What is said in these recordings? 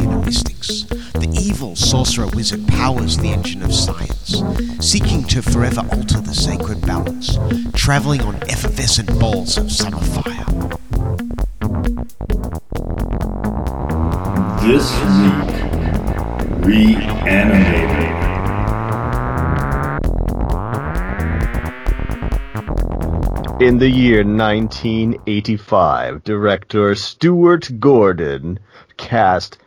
of mystics, the evil sorcerer wizard powers the engine of science, seeking to forever alter the sacred balance, traveling on effervescent balls of summer fire. This week, Reanimator. In the year 1985, director Stuart Gordon cast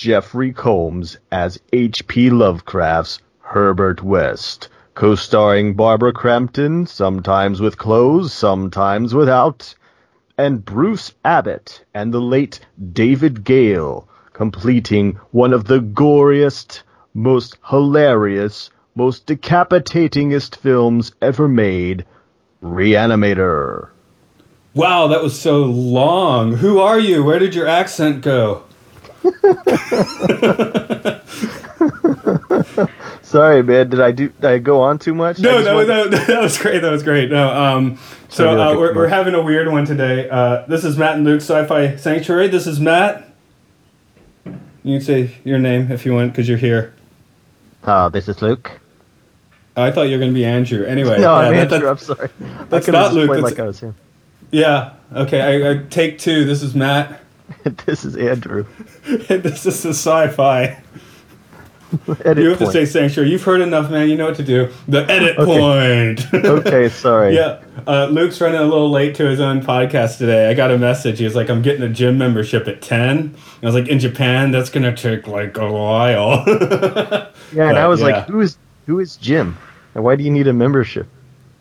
Jeffrey Combs as H.P. Lovecraft's Herbert West, co-starring Barbara Crampton, sometimes with clothes, sometimes without, and Bruce Abbott and the late David Gale, completing one of the goriest, most hilarious, most decapitatingest films ever made, Reanimator. Wow, that was so long. Who are you? Where did your accent go? Sorry, man. Did I do? Did I go on too much? No, that was, want- that, that was great. That was great. No, um, so Sounded like uh, we're, we're having a weird one today. Uh, this is Matt and Luke's Sci-Fi Sanctuary. This is Matt. You can say your name if you want because you're here. Oh, this is Luke. I thought you were going to be Andrew. Anyway, No, yeah, I'm that- Andrew. that- I'm sorry. That's could not Luke, that's- like I was him. yeah. Okay. I, I take two. This is Matt. this is Andrew. and this is the Sci-Fi. Edit You have to say Sanctuary. You've heard enough, man. You know what to do. The edit point. okay, sorry. Yeah, uh, Luke's running a little late to his own podcast today. I got a message. He was like, "I'm getting a gym membership at 10. I was like, "In Japan, that's gonna take like a while." Yeah, and I was yeah. like, who is who is Jim? And why do you need a membership?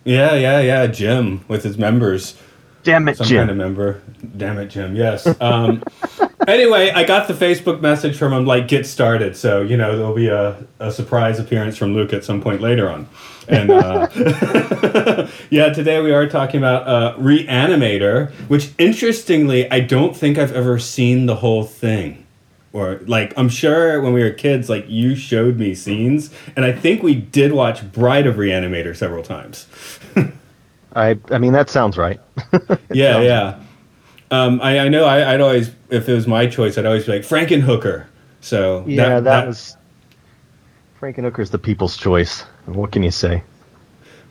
yeah, yeah, yeah. Jim with his members, Damn it, some Jim. kind of member. Damn it, Jim. Yes. Um, anyway, I got the Facebook message from him. Like, get started. So you know, there'll be a, a surprise appearance from Luke at some point later on. And uh, yeah, today we are talking about uh, Reanimator, which interestingly, I don't think I've ever seen the whole thing. Or like, I'm sure when we were kids, like you showed me scenes, and I think we did watch Bride of Reanimator several times. I I mean that sounds right. Yeah, yeah. Um, I, I know I, I'd always, if it was my choice, I'd always be like Frankenhooker. So yeah, that, was Frankenhooker's the people's choice. What can you say?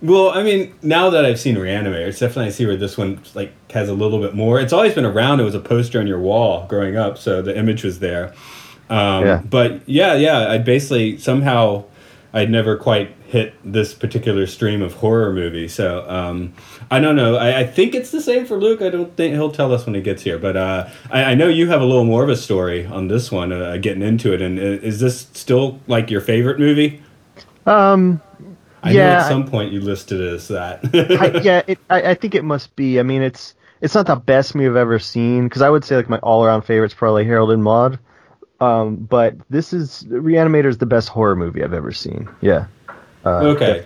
Well, I mean, now that I've seen Reanimator, it's definitely I see where this one like has a little bit more. It's always been around. It was a poster on your wall growing up, so the image was there. Um, Yeah. But yeah, yeah, I basically somehow I'd never quite hit this particular stream of horror movie. So um, I don't know. I, I think it's the same for Luke. I don't think he'll tell us when he gets here. But uh, I, I know you have a little more of a story on this one, uh, getting into it. And uh, is this still like your favorite movie? Um, I know Yeah, at some point you listed it as that. I, yeah, it, I, I think it must be. I mean, it's it's not the best movie I've ever seen because I would say like my all around favorite's probably Harold and Maude. Um, but this is Reanimator is the best horror movie I've ever seen. Yeah. Uh, Okay.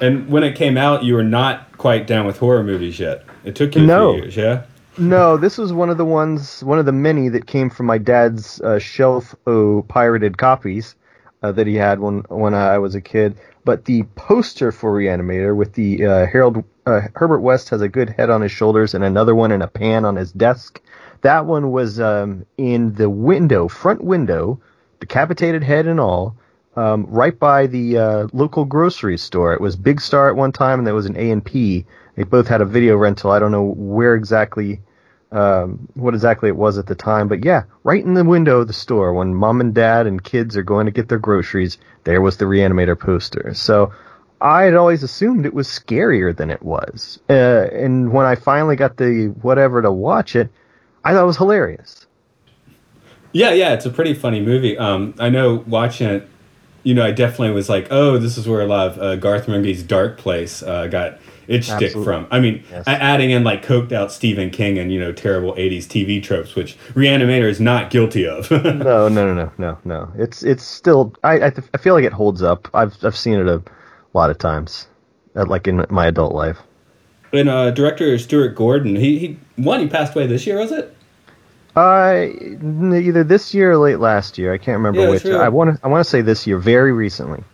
And when it came out, you were not quite down with horror movies yet. It took you a No. few years, yeah? No, this was one of the ones, one of the many that came from my dad's uh, shelf of pirated copies uh, that he had when when I was a kid. But the poster for Reanimator with the uh, Harold uh, Herbert West has a good head on his shoulders and another one in a pan on his desk. That one was um, in the window, front window, decapitated head and all, um, right by the uh, local grocery store. It was Big Star at one time, and there was an A and P. They both had a video rental. I don't know where exactly, um, what exactly it was at the time, but yeah, right in the window of the store when mom and dad and kids are going to get their groceries, there was the Reanimator poster. So I had always assumed it was scarier than it was, uh, and when I finally got the whatever to watch it, I thought it was hilarious. Yeah, yeah, it's a pretty funny movie. Um, I know watching it you know, I definitely was like, oh, this is where a lot of uh, Garth Marenghi's Dark Place uh, got its stick from. I mean, Yes. adding in like coked out Stephen King and you know terrible '80s TV tropes, which Reanimator is not guilty of. No, no, no, no, no, no. It's it's still. I I, th- I feel like it holds up. I've I've seen it a lot of times, like in my adult life. and uh, director Stuart Gordon, he he one he passed away this year, was it? Uh, either this year or late last year. I can't remember Yeah, which. sure. I want to. I want to say this year, very recently.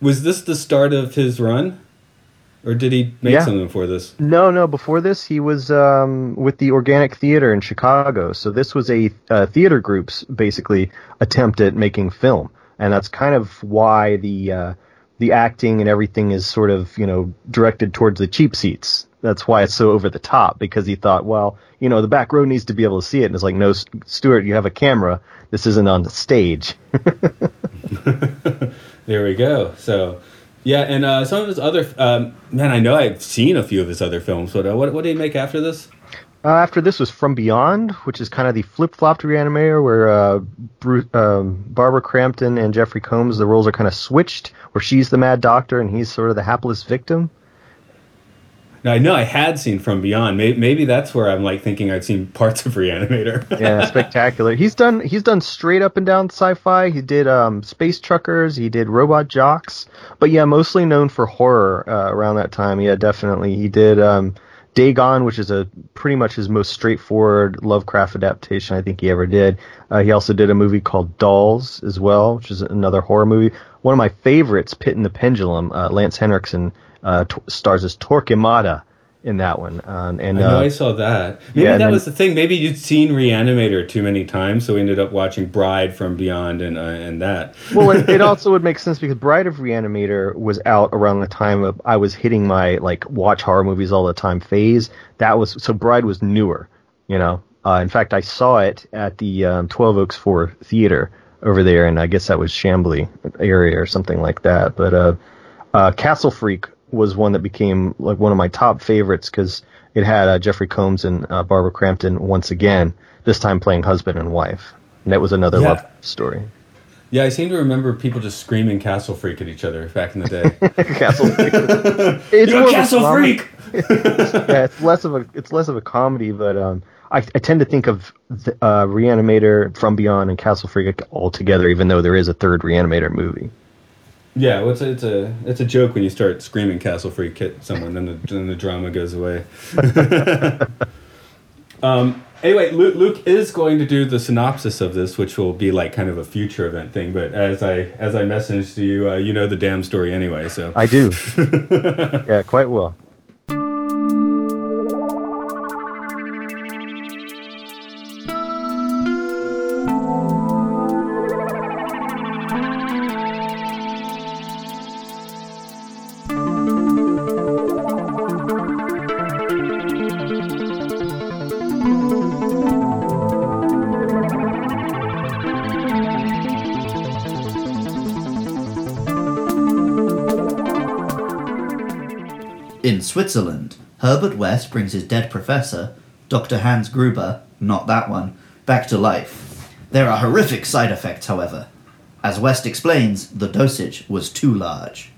Was this the start of his run, or did he make Yeah. something before this? No, no. Before this, he was um, with the Organic Theater in Chicago. So this was a uh, theater group's basically attempt at making film, and that's kind of why the uh, the acting and everything is sort of you know directed towards the cheap seats. That's why it's so over the top because he thought, well, you know, the back row needs to be able to see it, and it's like, no, Stuart, you have a camera. This isn't on the stage. There we go. So, yeah, and uh, some of his other um, man, I know I've seen a few of his other films, but uh, what what did he make after this? Uh, after this was From Beyond, which is kind of the flip-flopped reanimator where uh, Bruce, um, Barbara Crampton and Jeffrey Combs, the roles are kind of switched, where she's the mad doctor and he's sort of the hapless victim. Now I know I had seen From Beyond. Maybe, maybe that's where I'm like thinking I'd seen parts of Reanimator. Yeah, spectacular. He's done he's done straight up and down sci-fi. He did um, Space Truckers. He did Robot Jox. But yeah, mostly known for horror uh, around that time. Yeah, definitely. He did um, Dagon, which is a pretty much his most straightforward Lovecraft adaptation I think he ever did. Uh, he also did a movie called Dolls as well, which is another horror movie. One of my favorites, Pit and the Pendulum. Uh, Lance Henriksen uh, t- stars as Torquemada in that one. Uh, and I know uh, I saw that. Maybe yeah, that then- was the thing. Maybe you'd seen Reanimator too many times, so we ended up watching Bride from Beyond and uh, and that. well, it, it also would make sense because Bride of Reanimator was out around the time of I was hitting my like watch horror movies all the time phase. That was so Bride was newer, you know. Uh, in fact, I saw it at the um, Twelve Oaks Four Theater over there, and I guess that was Chambly area or something like that. But uh, uh, Castle Freak was one that became like one of my top favorites because it had uh, Jeffrey Combs and uh, Barbara Crampton once again, this time playing husband and wife. And that was another Yeah. love story. Yeah, I seem to remember people just screaming "Castle Freak" at each other back in the day. Castle Freak. It's You're a of a Castle. Freak. yeah, it's less of a it's less of a comedy, but um, I, I tend to think of the, uh, Reanimator, From Beyond, and Castle Freak all together, even though there is a third Reanimator movie. Yeah, well, it's a, it's a it's a joke when you start screaming "Castle Freak" at someone, then the then the drama goes away. um, anyway, Luke, Luke is going to do the synopsis of this, which will be like kind of a future event thing. But as I as I messaged to you, uh, you know the damn story anyway. So I do. yeah, quite well. Herbert West brings his dead professor, Dr. Hans Gruber, not that one, back to life. There are horrific side effects, however. As West explains, the dosage was too large.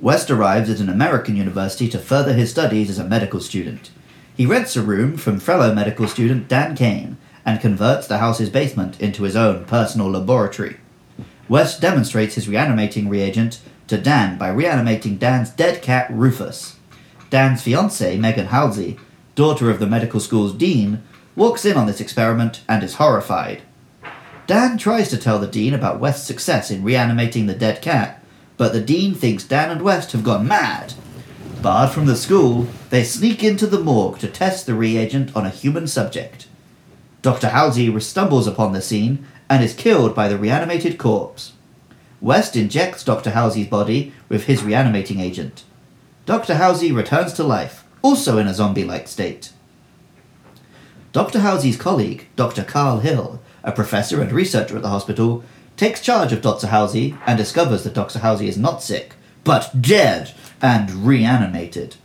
West arrives at an American university to further his studies as a medical student. He rents a room from fellow medical student Dan Cain and converts the house's basement into his own personal laboratory. West demonstrates his reanimating reagent to Dan by reanimating Dan's dead cat Rufus. Dan's fiancée, Megan Halsey, daughter of the medical school's dean, walks in on this experiment and is horrified. Dan tries to tell the dean about West's success in reanimating the dead cat, but the dean thinks Dan and West have gone mad. Barred from the school, they sneak into the morgue to test the reagent on a human subject. Dr. Halsey stumbles upon the scene and is killed by the reanimated corpse. West injects Dr. Halsey's body with his reanimating agent. Dr. Halsey returns to life, also in a zombie like state. Dr. Halsey's colleague, Dr. Carl Hill, a professor and researcher at the hospital, takes charge of Dr. Halsey and discovers that Dr. Halsey is not sick, but dead and reanimated.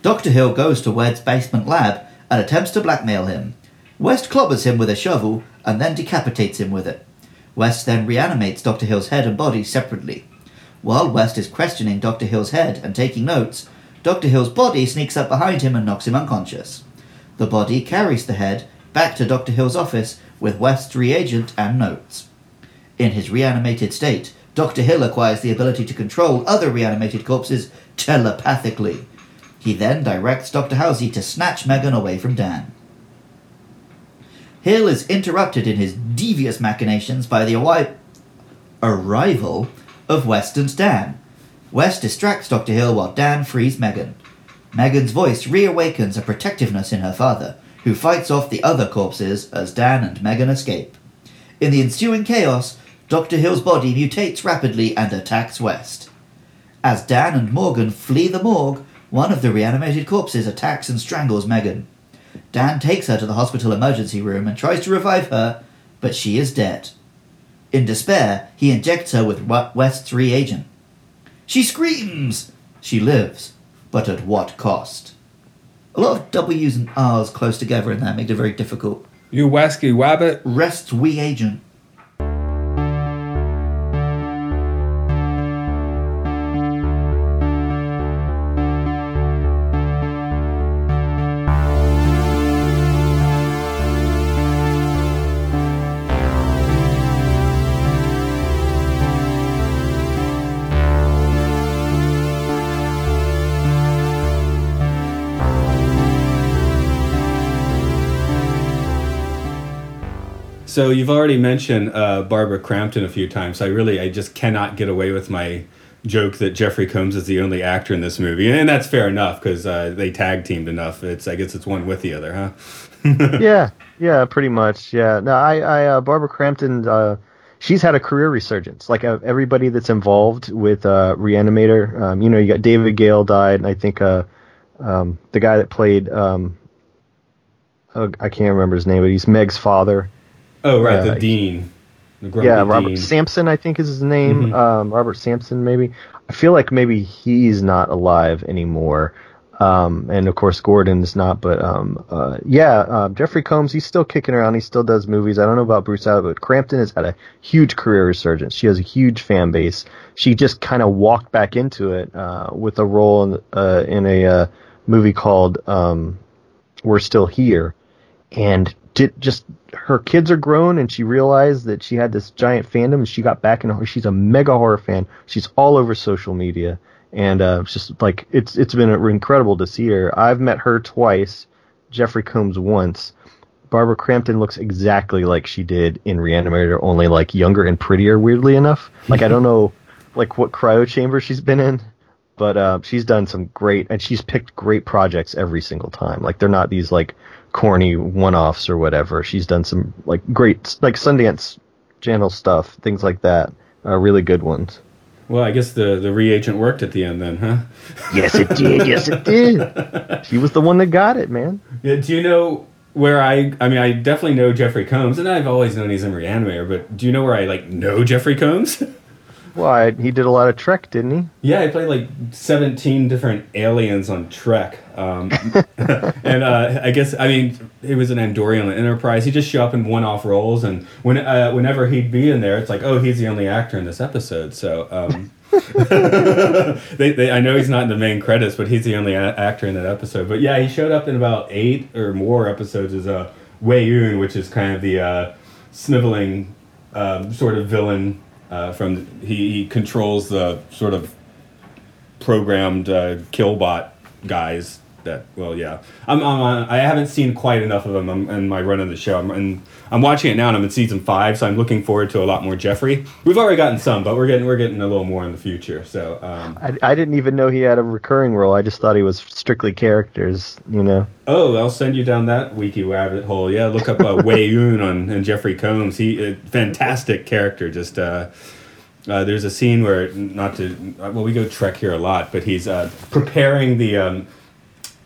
Dr. Hill goes to Wed's basement lab and attempts to blackmail him. West clobbers him with a shovel and then decapitates him with it. West then reanimates Dr. Hill's head and body separately. While West is questioning Dr. Hill's head and taking notes, Dr. Hill's body sneaks up behind him and knocks him unconscious. The body carries the head back to Dr. Hill's office with West's reagent and notes. In his reanimated state, Dr. Hill acquires the ability to control other reanimated corpses telepathically. He then directs Dr. Halsey to snatch Megan away from Dan. Hill is interrupted in his devious machinations by the arri- arrival of West and Dan. West distracts Dr. Hill while Dan frees Megan. Megan's voice reawakens a protectiveness in her father, who fights off the other corpses as Dan and Megan escape. In the ensuing chaos, Dr. Hill's body mutates rapidly and attacks West. As Dan and Morgan flee the morgue, one of the reanimated corpses attacks and strangles Megan. Dan takes her to the hospital emergency room and tries to revive her, but she is dead. In despair, he injects her with West's reagent. She screams! She lives, but at what cost? A lot of W's and R's close together in there makes it very difficult. You wasky wabbit. Rest's reagent. So you've already mentioned uh, Barbara Crampton a few times. I really, I just cannot get away with my joke that Jeffrey Combs is the only actor in this movie, and that's fair enough because uh, they tag teamed enough. It's, I guess, it's one with the other, huh? yeah, yeah, pretty much. Yeah. No, I, I, uh, Barbara Crampton, uh, she's had a career resurgence. Like everybody that's involved with uh, Reanimator, um, you know, you got David Gale died, and I think uh, um, the guy that played, um, oh, I can't remember his name, but he's Meg's father. Oh, right, the dean. The Yeah, Robert dean. Sampson, I think is his name. Mhm. Um, Robert Sampson, maybe. I feel like maybe he's not alive anymore. Um, and of course Gordon's not, but um, uh, yeah, uh, Jeffrey Combs, he's still kicking around. He still does movies. I don't know about Bruce Abbott, but Crampton has had a huge career resurgence. She has a huge fan base. She just kind of walked back into it uh, with a role in, uh, in a uh, movie called um, "We're Still Here," and did just her kids are grown and she realized that she had this giant fandom and she got back in horror. She's a mega horror fan. She's all over social media and uh, it's just like it's it's been incredible to see her. I've met her twice, Jeffrey Combs once. Barbara Crampton looks exactly like she did in Reanimator, only like younger and prettier. Weirdly enough, like I don't know, like what cryo chamber she's been in, but uh, she's done some great and she's picked great projects every single time. Like they're not these like corny one-offs or whatever. She's done some like great like Sundance channel stuff, things like that. Uh, really good ones. Well, I guess the, the reagent worked at the end then, huh? Yes, it did. Yes, it did. She was the one that got it, man. Yeah, do you know where I? I mean, I definitely know Jeffrey Combs, and I've always known he's a Reanimator. But do you know where I like know Jeffrey Combs? Well, he did a lot of Trek, didn't he? yeah, I played like seventeen different aliens on Trek, um, and uh, I guess I mean he was an Andorian on Enterprise. He just show up in one-off roles, and when uh, whenever he'd be in there, it's like, oh, he's the only actor in this episode. So. Um, they, they, I know he's not in the main credits, but he's the only a- actor in that episode. But yeah, he showed up in about eight or more episodes as a Weyoun, which is kind of the uh, sniveling um, sort of villain. Uh, from he, he controls the sort of programmed uh, killbot guys. That well, yeah. I'm, I'm on, I haven't seen quite enough of them I'm, in my run of the show. I'm, and I'm watching it now, and I'm in season five, so I'm looking forward to a lot more Jeffrey. We've already gotten some, but we're getting we're getting a little more in the future. So um, I, I didn't even know he had a recurring role. I just thought he was strictly characters, you know. Oh, I'll send you down that wiki rabbit hole. Yeah, look up uh, Wei Yun on and Jeffrey Combs. He a fantastic character. Just uh, uh, there's a scene where not to well we go Trek here a lot, but he's uh, preparing the. Um,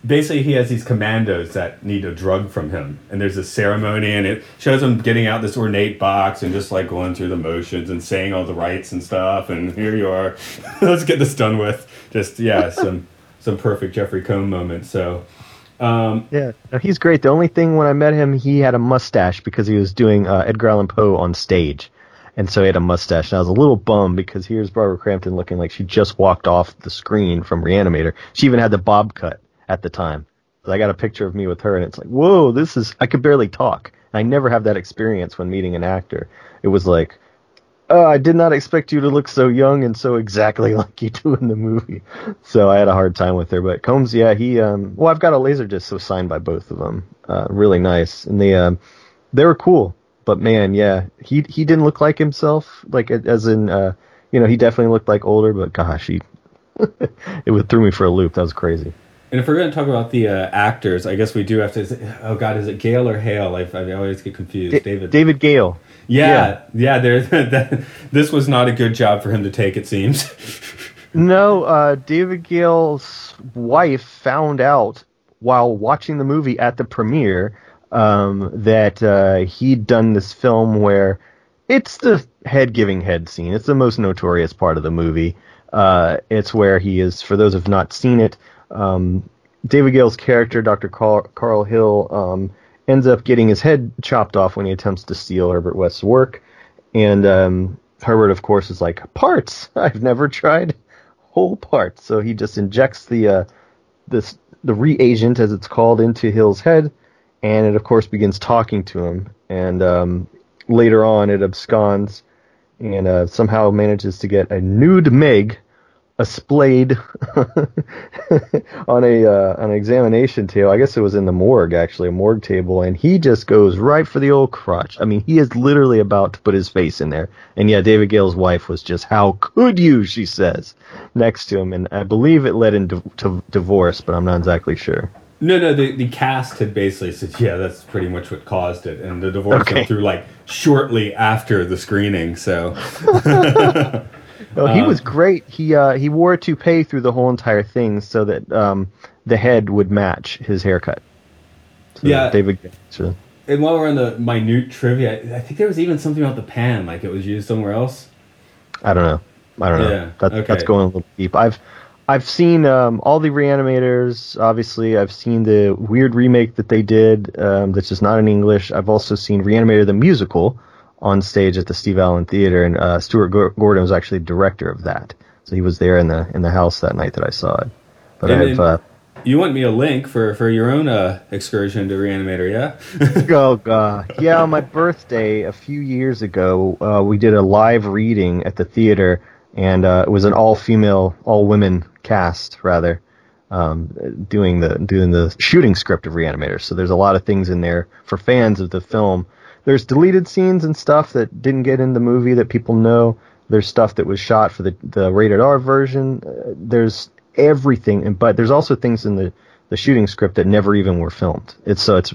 basically, he has these commandos that need a drug from him, and there's a ceremony, and it shows him getting out this ornate box and just like going through the motions and saying all the rites and stuff. And here you are, let's get this done with. Just yeah, some some perfect Jeffrey Combs moments. So. Um, Yeah, no, he's great. The only thing when I met him, he had a mustache because he was doing uh, Edgar Allan Poe on stage, and so he had a mustache. And I was a little bummed because here's Barbara Crampton looking like she just walked off the screen from Reanimator. She even had the bob cut at the time. I got a picture of me with her, and it's like, whoa, this is. I could barely talk. I never have that experience when meeting an actor. It was like, oh, I did not expect you to look so young and so exactly like you do in the movie. So I had a hard time with her. But Combs, yeah, he. Um, well, I've got a laser disc so signed by both of them. Uh, really nice, and they um, they were cool. But man, yeah, he he didn't look like himself. Like as in, uh, you know, he definitely looked like older. But gosh, he it threw me for a loop. That was crazy. And if we're going to talk about the uh, actors, I guess we do have to. It, oh God, is it Gale or Hale? I, I always get confused. Da- David. David Gale. Yeah, yeah. There. that, this was not a good job for him to take. It seems. No, uh, David Gale's wife found out while watching the movie at the premiere um, that uh, he'd done this film where it's the head giving head scene. It's the most notorious part of the movie. Uh, it's where he is, for those who've not seen it, um, David Gale's character, Dr. Carl, Carl Hill, um, ends up getting his head chopped off when he attempts to steal Herbert West's work. And um, Herbert, of course, is like, parts! I've never tried whole parts. So he just injects the uh, this the reagent, as it's called, into Hill's head, and it, of course, begins talking to him. And um, later on, it absconds and uh, somehow manages to get a nude Meg a splayed on a uh, an examination table. I guess it was in the morgue actually, a morgue table, and he just goes right for the old crotch. I mean, he is literally about to put his face in there. And yeah, David Gale's wife was just, "How could you?" she says next to him, and I believe it led into to divorce, but I'm not exactly sure. No, no. The the cast had basically said, yeah, that's pretty much what caused it, and the divorce Okay. came through like shortly after the screening. So. Oh, he was great. He uh, he wore a toupee through the whole entire thing so that um, the head would match his haircut. So Yeah. David. So, And while we're on the minute trivia, I think there was even something about the pan, like it was used somewhere else. I don't know. I don't know. Yeah, That, okay. That's going a little deep. I've I've seen um, all the reanimators. Obviously, I've seen the weird remake that they did. Um, that's just not in English. I've also seen Reanimator the musical on stage at the Steve Allen Theater, and uh, Stuart Gor- Gordon was actually director of that. So he was there in the in the house that night that I saw it. But And I've uh, You want me a link for, for your own uh, excursion to Reanimator, yeah? oh god, yeah. On my birthday a few years ago, uh, we did a live reading at the theater, and uh, it was an all-female, all-women cast rather, um, doing the doing the shooting script of Reanimator. So there's a lot of things in there for fans of the film. There's deleted scenes and stuff that didn't get in the movie that people know. There's stuff that was shot for the the rated R version. Uh, there's everything, and but there's also things in the the shooting script that never even were filmed. It's so it's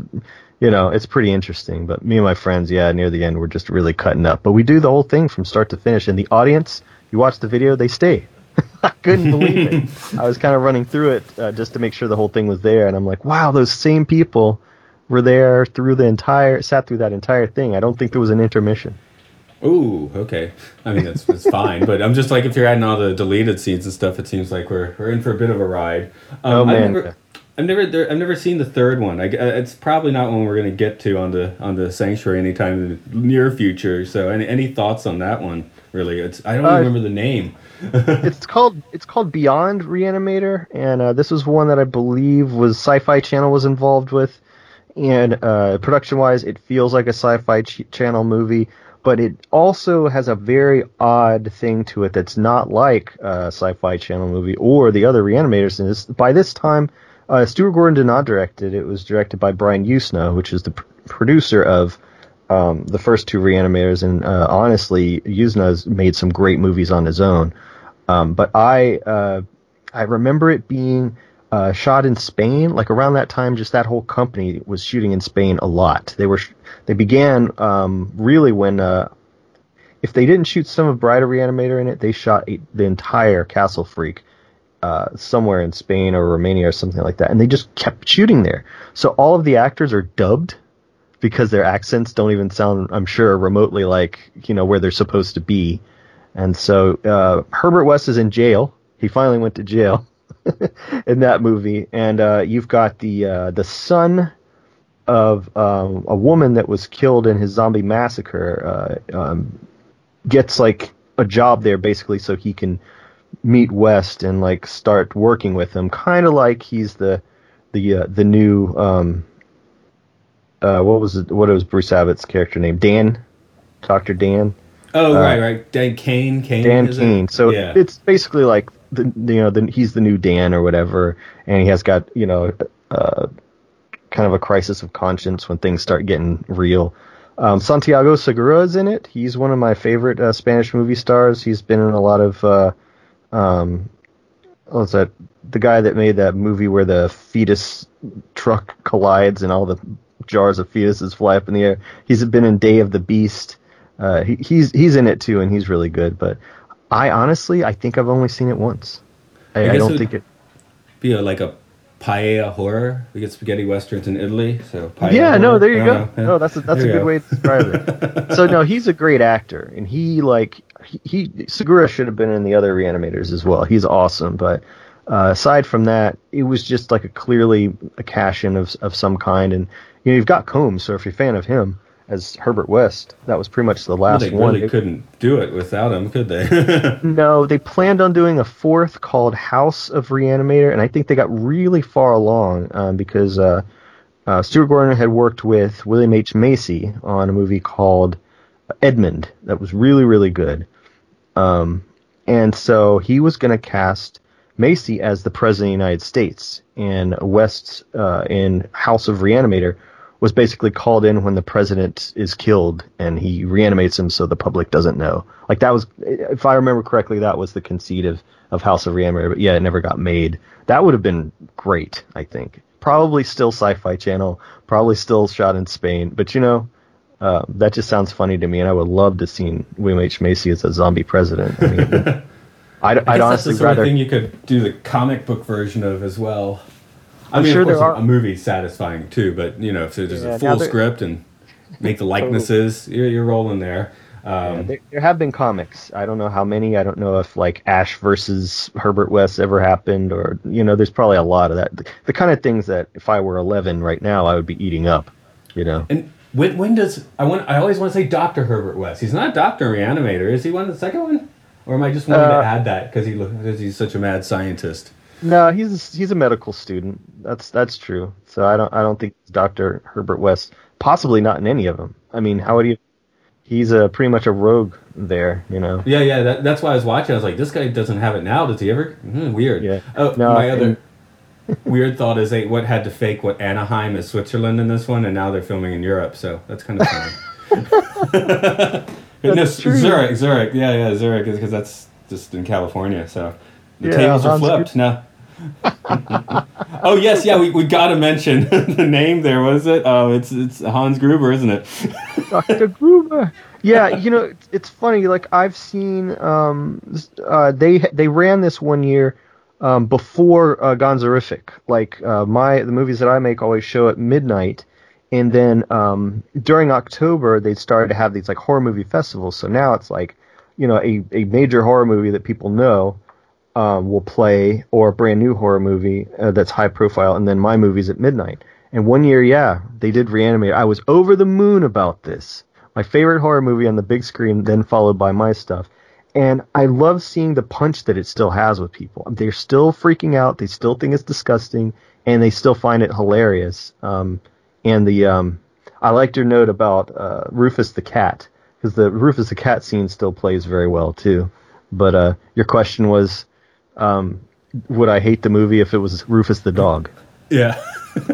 you know it's pretty interesting. But me and my friends, yeah, near the end, we're just really cutting up. But we do the whole thing from start to finish, and the audience, you watch the video, they stay. I couldn't believe it. I was kind of running through it uh, just to make sure the whole thing was there, and I'm like, wow, those same people were there through the entire, sat through that entire thing. I don't think there was an intermission. Ooh, okay. I mean, that's, that's fine. But I'm just like, if you're adding all the deleted scenes and stuff, it seems like we're, we're in for a bit of a ride. Um, Oh, man. I've never, I've never, there, I've never seen the third one. I, uh, it's probably not one we're going to get to on the on the Sanctuary anytime in the near future. So, any any thoughts on that one? Really, it's I don't Uh, remember the name. it's called it's called Beyond Reanimator, and uh, this was one that I believe was Sci-Fi Channel was involved with. And uh, production-wise, it feels like a Sci-Fi ch- Channel movie, but it also has a very odd thing to it that's not like a Sci-Fi Channel movie or the other Reanimators. And by this time, uh, Stuart Gordon did not direct it. It was directed by Brian Yuzna, which is the pr- producer of um, the first two Reanimators, and uh, honestly, has made some great movies on his own. Um, but I uh, I remember it being uh, shot in Spain, like around that time. Just that whole company was shooting in Spain a lot. They were they began um, really when uh, if they didn't shoot some of Bride of Reanimator in it, they shot a, the entire Castle Freak uh, somewhere in Spain or Romania or something like that, and they just kept shooting there. So all of the actors are dubbed because their accents don't even sound, I'm sure, remotely like you know where they're supposed to be. And so uh, Herbert West is in jail. He finally went to jail in that movie, and uh, you've got the uh, the son of um, a woman that was killed in his zombie massacre. Uh, um, gets like a job there basically so he can meet West and like start working with him, kind of like he's the the uh, the new um uh what was it, what was Bruce Abbott's character name Dan Doctor Dan Oh, Uh, right, right. Dan Cain. Cain. Dan is it? Cain. So yeah. it's basically like the you know he's the new Dan or whatever, and he has got you know uh, kind of a crisis of conscience when things start getting real. Um, Santiago Segura is in it. He's one of my favorite uh, Spanish movie stars. He's been in a lot of uh, um, what was that? The guy that made that movie where the fetus truck collides and all the jars of fetuses fly up in the air. He's been in Day of the Beast. Uh, he, he's he's in it too, and he's really good. But I honestly, I think I've only seen it once. I, I I, don't it- think it. be a, like a paella horror. We get spaghetti westerns in Italy, so paella yeah, no, there you go. know. No, that's a, that's There a good go. way to describe it. so no, he's a great actor, and he like he, he Segura should have been in the other reanimators as well. He's awesome, but uh, aside from that, it was just like a clearly a cash in of of some kind. And you know, you've got Combs, so if you're a fan of him as Herbert West, that was pretty much the Well, last they one. really couldn't do it without him, could they? No, they planned on doing a fourth called House of Reanimator, and I think they got really far along um, because uh, uh, Stuart Gordon had worked with William H. Macy on a movie called Edmond that was really, really good. Um, and so he was going to cast Macy as the President of the United States, and West uh, in House of Reanimator was basically called in when the president is killed and he reanimates him so the public doesn't know. Like that was, if I remember correctly, that was the conceit of, of House of Reanimator, but yeah, it never got made. That would have been great, I think. Probably still Sci-Fi Channel, probably still shot in Spain, but you know, uh, that just sounds funny to me, and I would love to see William H Macy as a zombie president. I mean, I'd, I I'd guess that's the honestly sort rather. of thing you could do the comic book version of as well. I I'm mean, sure of course, there are- a movie's satisfying too, but you know, if there's Yeah, a full script and make the likenesses, you're, you're rolling there. Yeah, Um, there, there have been comics. I don't know how many. I don't know if like Ash versus Herbert West ever happened, or you know, there's probably a lot of that. The, the kind of things that if I were 11 right now, I would be eating up. You know. and when, when does I want? I always want to say Doctor Herbert West. He's not Doctor Reanimator. Is he one of the second one? Or am I just wanting Uh, to add that because he because he's such a mad scientist? No, he's he's a medical student. That's that's true. So I don't I don't think it's Dr. Herbert West. Possibly not in any of them. I mean, how would he? He's a pretty much a rogue there. You know. Yeah, yeah. That, that's why I was watching. I was like, this guy doesn't have it now. Does he ever? Hmm, weird. Yeah. Oh, No, my other weird thought is they what had to fake what Anaheim is Switzerland in this one, and now they're filming in Europe. So that's kind of funny. no, true. Zurich, Zurich. Yeah, yeah, Zurich is because that's just in California. So the Yeah, tables are flipped now. oh yes, yeah. We, we got to mention the name there. Was it? Oh, it's it's Hans Gruber, isn't it? Dr. Gruber. Yeah, you know, it's, it's funny. Like I've seen, um, uh, they they ran this one year um, before uh, Gonzorific. Like uh, my the movies that I make always show at midnight, and then um, during October they started to have these like horror movie festivals. So now it's like, you know, a a major horror movie that people know um, will play, or a brand new horror movie uh, that's high profile, and then my movies at midnight. And one year, yeah, they did reanimate. I was over the moon about this. My favorite horror movie on the big screen, then followed by my stuff. And I love seeing the punch that it still has with people. They're still freaking out. They still think it's disgusting, and they still find it hilarious. Um, and the um, I liked your note about uh, Rufus the cat because the Rufus the cat scene still plays very well too. But uh, your question was, um, would I hate the movie if it was Rufus the dog? Yeah.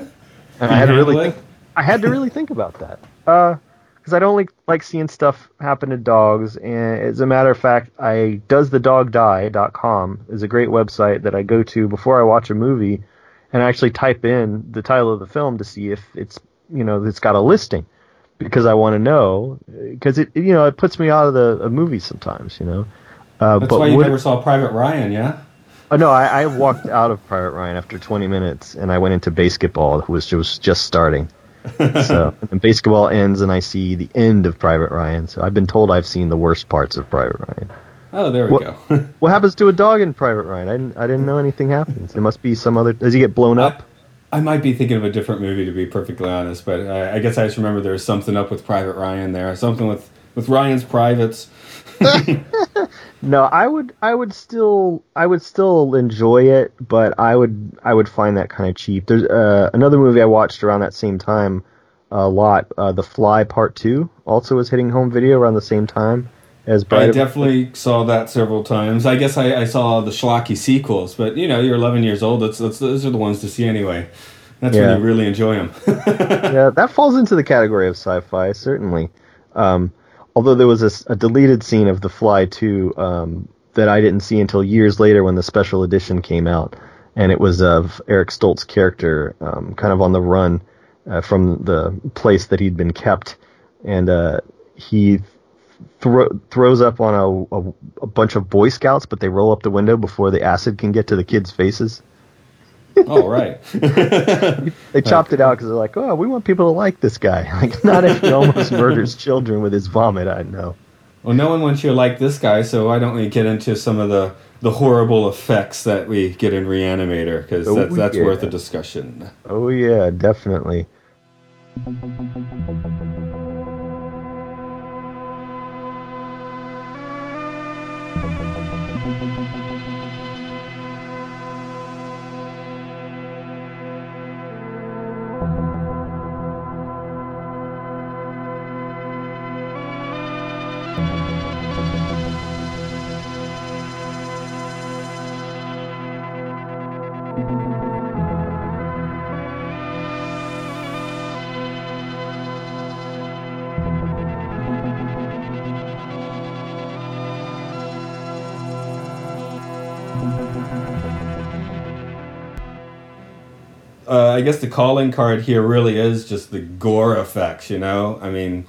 And I had to really think. I had to really think about that. Because I don't like, like seeing stuff happen to dogs. And as a matter of fact, I doesthedogdie.com is a great website that I go to before I watch a movie, and I actually type in the title of the film to see if it's you know it's got a listing because I want to know because it you know it puts me out of the a movie sometimes you know. Uh, That's but why you would- never saw Private Ryan, yeah? Oh, no, I, I walked out of Private Ryan after 20 minutes, and I went into basketball, which was just starting. so, and basketball ends, and I see the end of Private Ryan. So I've been told I've seen the worst parts of Private Ryan. Oh, there we What- go. What happens to a dog in Private Ryan? I didn't, I didn't know anything happens. There must be some other. Does he get blown up? I might be thinking of a different movie to be perfectly honest, but I, I guess I just remember there was something up with Private Ryan there, something with with Ryan's privates. No, I would I would still I would still enjoy it, but I would I would find that kind of cheap. There's uh, another movie I watched around that same time a lot. Uh, the Fly Part Two also was hitting home video around the same time as I of- definitely saw that several times. I guess I, I saw the schlocky sequels, but you know, you're 11 years old. That's, that's those are the ones to see anyway. That's Yeah. when you really enjoy them. yeah, that falls into the category of sci-fi, certainly. Um, although there was a deleted scene of The Fly 2 um, that I didn't see until years later when the special edition came out, and it was of Eric Stoltz's character, um, kind of on the run uh, from the place that he'd been kept, and uh, he thro- throws up on a, a, a bunch of Boy Scouts, but they roll up the window before the acid can get to the kids' faces. Oh, right. They chopped it out because they're like, oh, we want people to like this guy. Like, not if he almost murders children with his vomit. I know. Well, no one wants you to like this guy, so why don't we get into some of the, the horrible effects that we get in Reanimator? Because Oh, that's, that's yeah. worth a discussion. Oh yeah, definitely. I guess the calling card here really is just the gore effects, you know? I mean,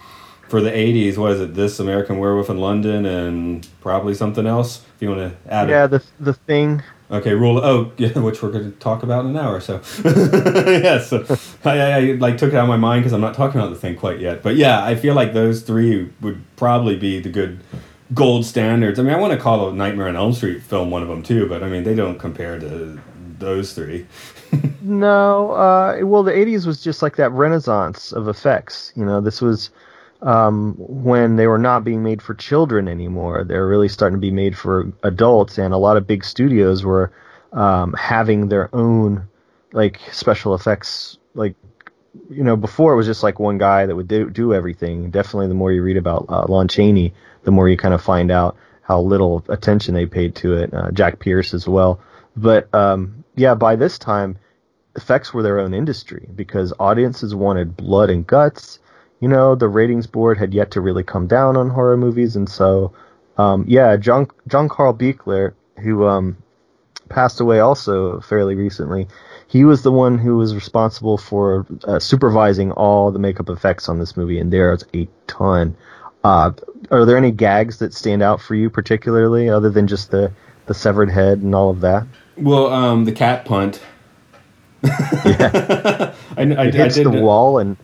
for the 80s, what is it? This American Werewolf in London and probably something else? If you want to add Yeah, it. the the thing. Okay, rule. Oh, yeah, which we're going to talk about in an hour or so. yes, I, I, I like took it out of my mind because I'm not talking about the thing quite yet. But yeah, I feel like those three would probably be the good gold standards. I mean, I want to call a Nightmare on Elm Street film one of them too, but I mean, they don't compare to those three. No, uh, well, the '80s was just like that renaissance of effects. You know, this was um, when they were not being made for children anymore. They were really starting to be made for adults, and a lot of big studios were um, having their own like special effects. Like, you know, before it was just like one guy that would do do everything. Definitely, the more you read about uh, Lon Chaney, the more you kind of find out how little attention they paid to it. Uh, Jack Pierce as well, but um, yeah, by this time effects were their own industry because audiences wanted blood and guts. You know, the ratings board had yet to really come down on horror movies, and so um, yeah, John John Carl Buechler, who um, passed away also fairly recently, he was the one who was responsible for uh, supervising all the makeup effects on this movie, and there's a ton. Uh, are there any gags that stand out for you particularly, other than just the the severed head and all of that? Well, um, the cat punt. Yeah. I, I, I It hits did the wall and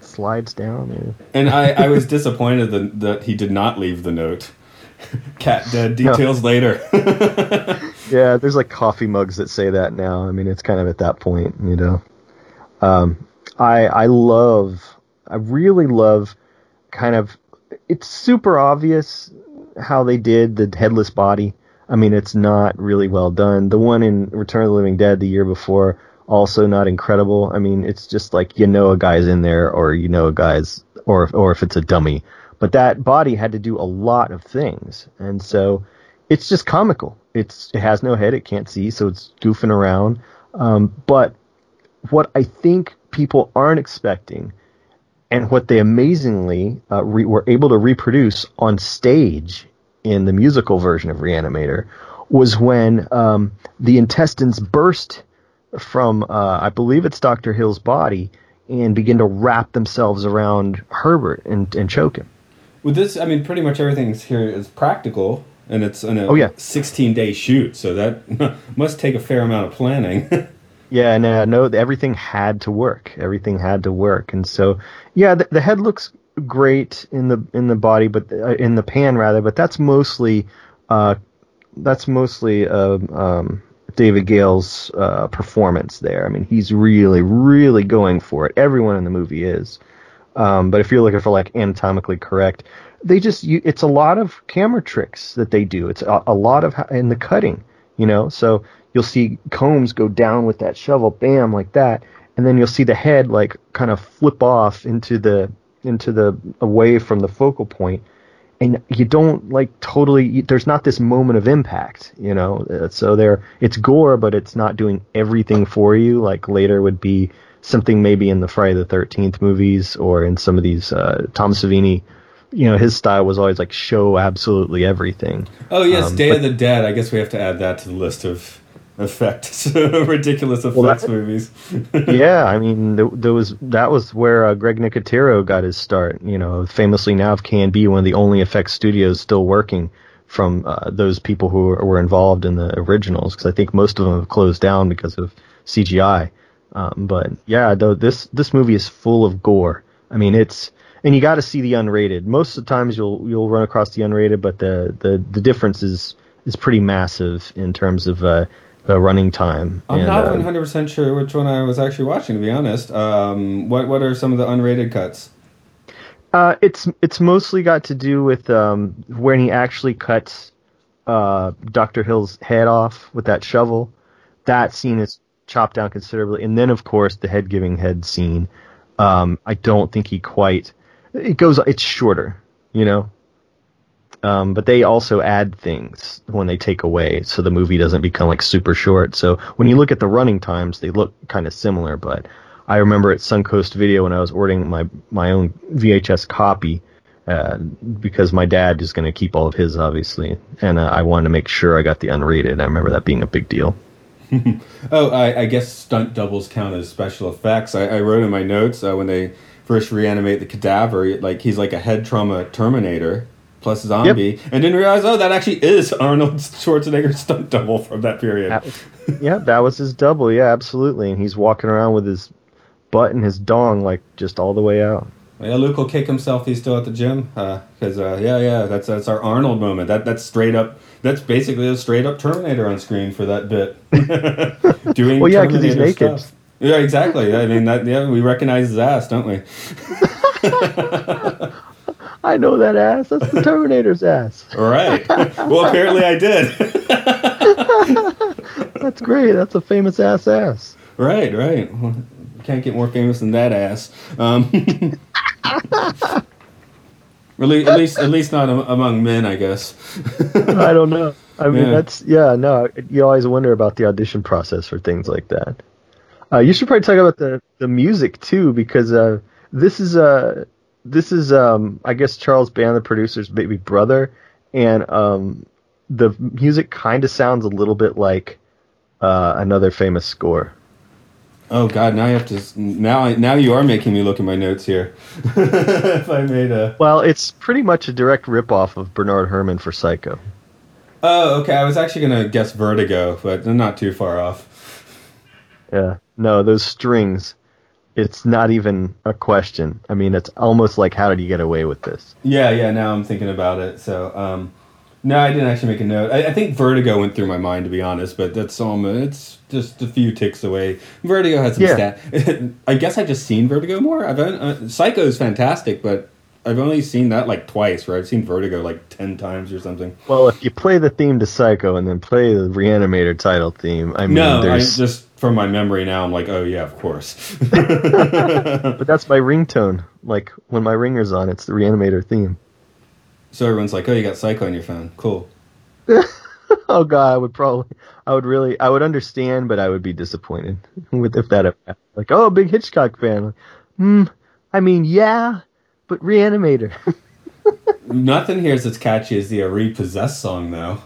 slides down. Yeah. And I, I was disappointed that, that he did not leave the note. Cat dead. Details later. Yeah, there's like coffee mugs that say that now. I mean, it's kind of at that point, you know. Um, I I love, I really love, kind of. It's super obvious how they did the headless body. I mean, it's not really well done. The one in Return of the Living Dead the year before, also not incredible. I mean, it's just like you know a guy's in there, or you know a guy's, or or if it's a dummy. But that body had to do a lot of things, and so it's just comical. It's it has no head, it can't see, so it's goofing around. Um, but what I think people aren't expecting, and what they amazingly uh, re- were able to reproduce on stage in the musical version of Reanimator, was when um, the intestines burst from, uh, I believe it's Doctor Hill's body, and begin to wrap themselves around Herbert and, and choke him. With this, I mean, pretty much everything's here is practical, and it's in a Oh, yeah. 16 day shoot, so that must take a fair amount of planning. Yeah, and uh, no, everything had to work. Everything had to work, and so yeah, the, the head looks great in the in the body, but uh, in the pan rather. But that's mostly uh, that's mostly uh, um, David Gale's uh, performance there. I mean, he's really, really going for it. Everyone in the movie is. Um, but if you're looking for like anatomically correct, they just you, it's a lot of camera tricks that they do. It's a, a lot of in the cutting, you know. So you'll see Combs go down with that shovel, bam, like that, and then you'll see the head like kind of flip off into the into the away from the focal point and you don't like totally there's not this moment of impact you know Uh, so there it's gore but it's not doing everything for you like later would be something maybe in the friday the 13th movies or in some of these uh, tom savini you know his style was always like show absolutely everything Oh yes, Um, Day but- of the Dead. I guess we have to add that to the list of effects, ridiculous effects that- movies. yeah, I mean, th- there was that was where uh, Greg Nicotero got his start. You know, famously now of KNB, one of the only effects studios still working from uh, those people who were, were involved in the originals, because I think most of them have closed down because of CGI. Um, but yeah, though this this movie is full of gore. I mean, it's and you got to see the unrated. Most of the times you'll you'll run across the unrated, but the the the difference is is pretty massive in terms of uh, uh, running time. I'm And, not uh, 100 percent sure which one I was actually watching. To be honest, um, what what are some of the unrated cuts? Uh, it's it's mostly got to do with um, when he actually cuts uh, Doctor Hill's head off with that shovel. That scene is chopped down considerably, and then of course the head giving head scene. Um, I don't think he quite. It goes. It's shorter, you know. Um, but they also add things when they take away, so the movie doesn't become like super short. So when you look at the running times, they look kind of similar. But I remember at Suncoast Video when I was ordering my my own VHS copy, uh, because my dad is going to keep all of his, obviously, and uh, I wanted to make sure I got the unrated. I remember that being a big deal. Oh, I, I guess stunt doubles count as special effects. I, I wrote in my notes uh, when they first reanimate the cadaver, like he's like a head trauma Terminator plus zombie, and didn't realize oh that actually is Arnold Schwarzenegger's stunt double from that period. That was, yeah, that was his double. Yeah, absolutely. And he's walking around with his butt and his dong like just all the way out. Yeah, Luke will kick himself. He's still at the gym because uh, yeah, yeah, that's that's our Arnold moment. That that's straight up. That's basically a straight up Terminator on screen for that bit. Doing Well, yeah, 'cause he's naked. stuff. Yeah, exactly. I mean that. Yeah, we recognize his ass, don't we? I know that ass. That's the Terminator's ass. Right. well, apparently I did. That's great. That's a famous ass ass. right, right. Well, Can't get more famous than that ass. Um, at, least, at least, at least not among men, I guess. I don't know. I mean, Yeah. that's yeah. No, you always wonder about the audition process for things like that. Uh, you should probably talk about the the music too, because uh, this is uh this is um I guess Charles Band, the producer's baby brother, and um the music kind of sounds a little bit like uh, another famous score. Oh God! Now I have to. Now, I, now you are making me look at my notes here. if I made a. Well, it's pretty much a direct ripoff of Bernard Herrmann for Psycho. Oh, okay. I was actually gonna guess Vertigo, but I'm not too far off. Yeah. No, those strings. It's not even a question. I mean, it's almost like, how did you get away with this? Yeah, yeah. Now I'm thinking about it. So, um, no, I didn't actually make a note. I, I think Vertigo went through my mind to be honest, but that's um, it's just a few ticks away. Vertigo has some Yeah. stat. I guess I've just seen Vertigo more. I've uh, Psycho is fantastic, but I've only seen that like twice. Where I've seen Vertigo like ten times or something. Well, if you play the theme to Psycho and then play the Reanimator title theme, I mean, No, I there's. just from my memory now, I'm like, oh yeah, of course. But that's my ringtone. Like when my ringer's on, it's the Reanimator theme. so everyone's like, oh, you got Psycho on your phone. Cool. Oh god, I would probably, I would really, I would understand, but I would be disappointed with if that happened. Like, oh, big Hitchcock fan. Like, Hmm. I mean, yeah, but Reanimator. Nothing here is as catchy as the Repossessed song, though.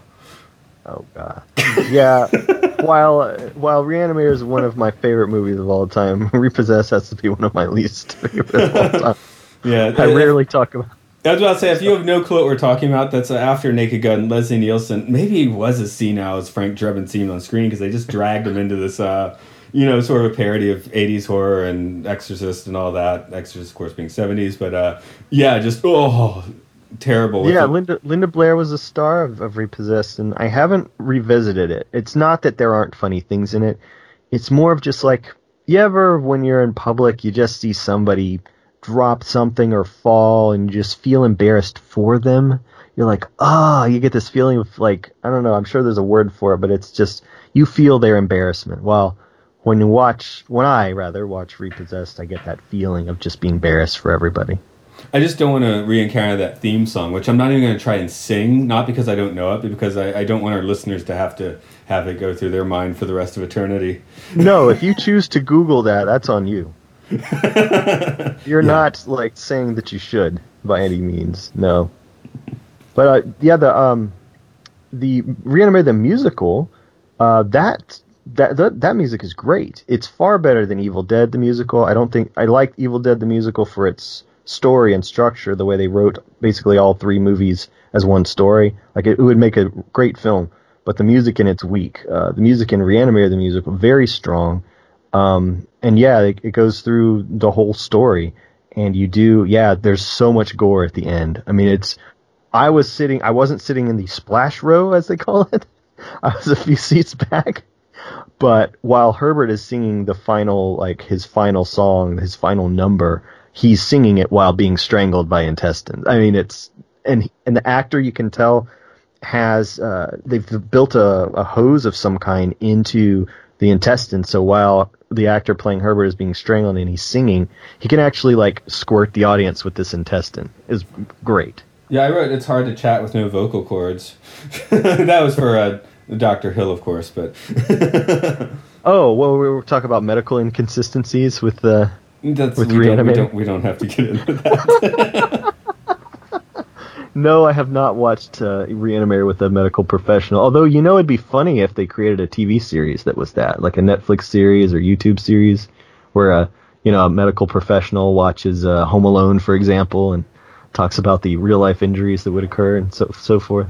Oh god. Yeah. while while Reanimator is one of my favorite movies of all time, Repossess has to be one of my least favorite of all time. Yeah, I rarely talk about. I was about to say, if you have no clue what we're talking about, that's after Naked Gun. Leslie Nielsen, maybe he was as senile as Frank Drebin seemed on screen because they just dragged him into this, uh, you know, sort of a parody of '80s horror and Exorcist and all that. Exorcist, of course, being '70s, but uh, yeah, just oh, terrible. Yeah, the- Linda Linda Blair was a star of, of Repossessed, and I haven't revisited it. It's not that there aren't funny things in it. It's more of just like you ever when you're in public, you just see somebody drop something or fall and you just feel embarrassed for them. You're like, ah, you get this feeling of like, I don't know, I'm sure there's a word for it, but it's just, you feel their embarrassment. Well, when you watch, when I rather watch Repossessed, I get that feeling of just being embarrassed for everybody. I just don't want to re-encounter that theme song, which I'm not even going to try and sing, not because I don't know it, but because I, I don't want our listeners to have to have it go through their mind for the rest of eternity. No, if you choose to Google that, that's on you. You're not like saying that you should by any means. No, but uh, yeah, the um, the reanimated the musical, uh, that that that that music is great. It's far better than Evil Dead the musical. I don't think I like Evil Dead the musical for its story and structure, the way they wrote basically all three movies as one story. Like it, it would make a great film, but the music in it's weak. Uh, the music in Reanimator the music very strong. Um, and yeah, it, it goes through the whole story. And you do, yeah, there's so much gore at the end. I mean, it's, I was sitting, I wasn't sitting in the splash row, as they call it. I was a few seats back. But while Herbert is singing the final, like his final song, his final number, he's singing it while being strangled by intestines. I mean, it's, and, and the actor, you can tell, has, uh, they've built a, a hose of some kind into the intestine. So while the actor playing Herbert is being strangled and he's singing, he can actually like squirt the audience with this intestine. Is great. Yeah, I wrote it's hard to chat with no vocal cords. that was for uh, Dr. Hill, of course, but. oh, well, we were talking about medical inconsistencies with the. That's, with we, don't, we, don't, we don't have to get into that. No, I have not watched uh, Reanimator with a medical professional. Although you know, it'd be funny if they created a TV series that was that, like a Netflix series or YouTube series, where a you know a medical professional watches uh, Home Alone, for example, and talks about the real life injuries that would occur and so so forth.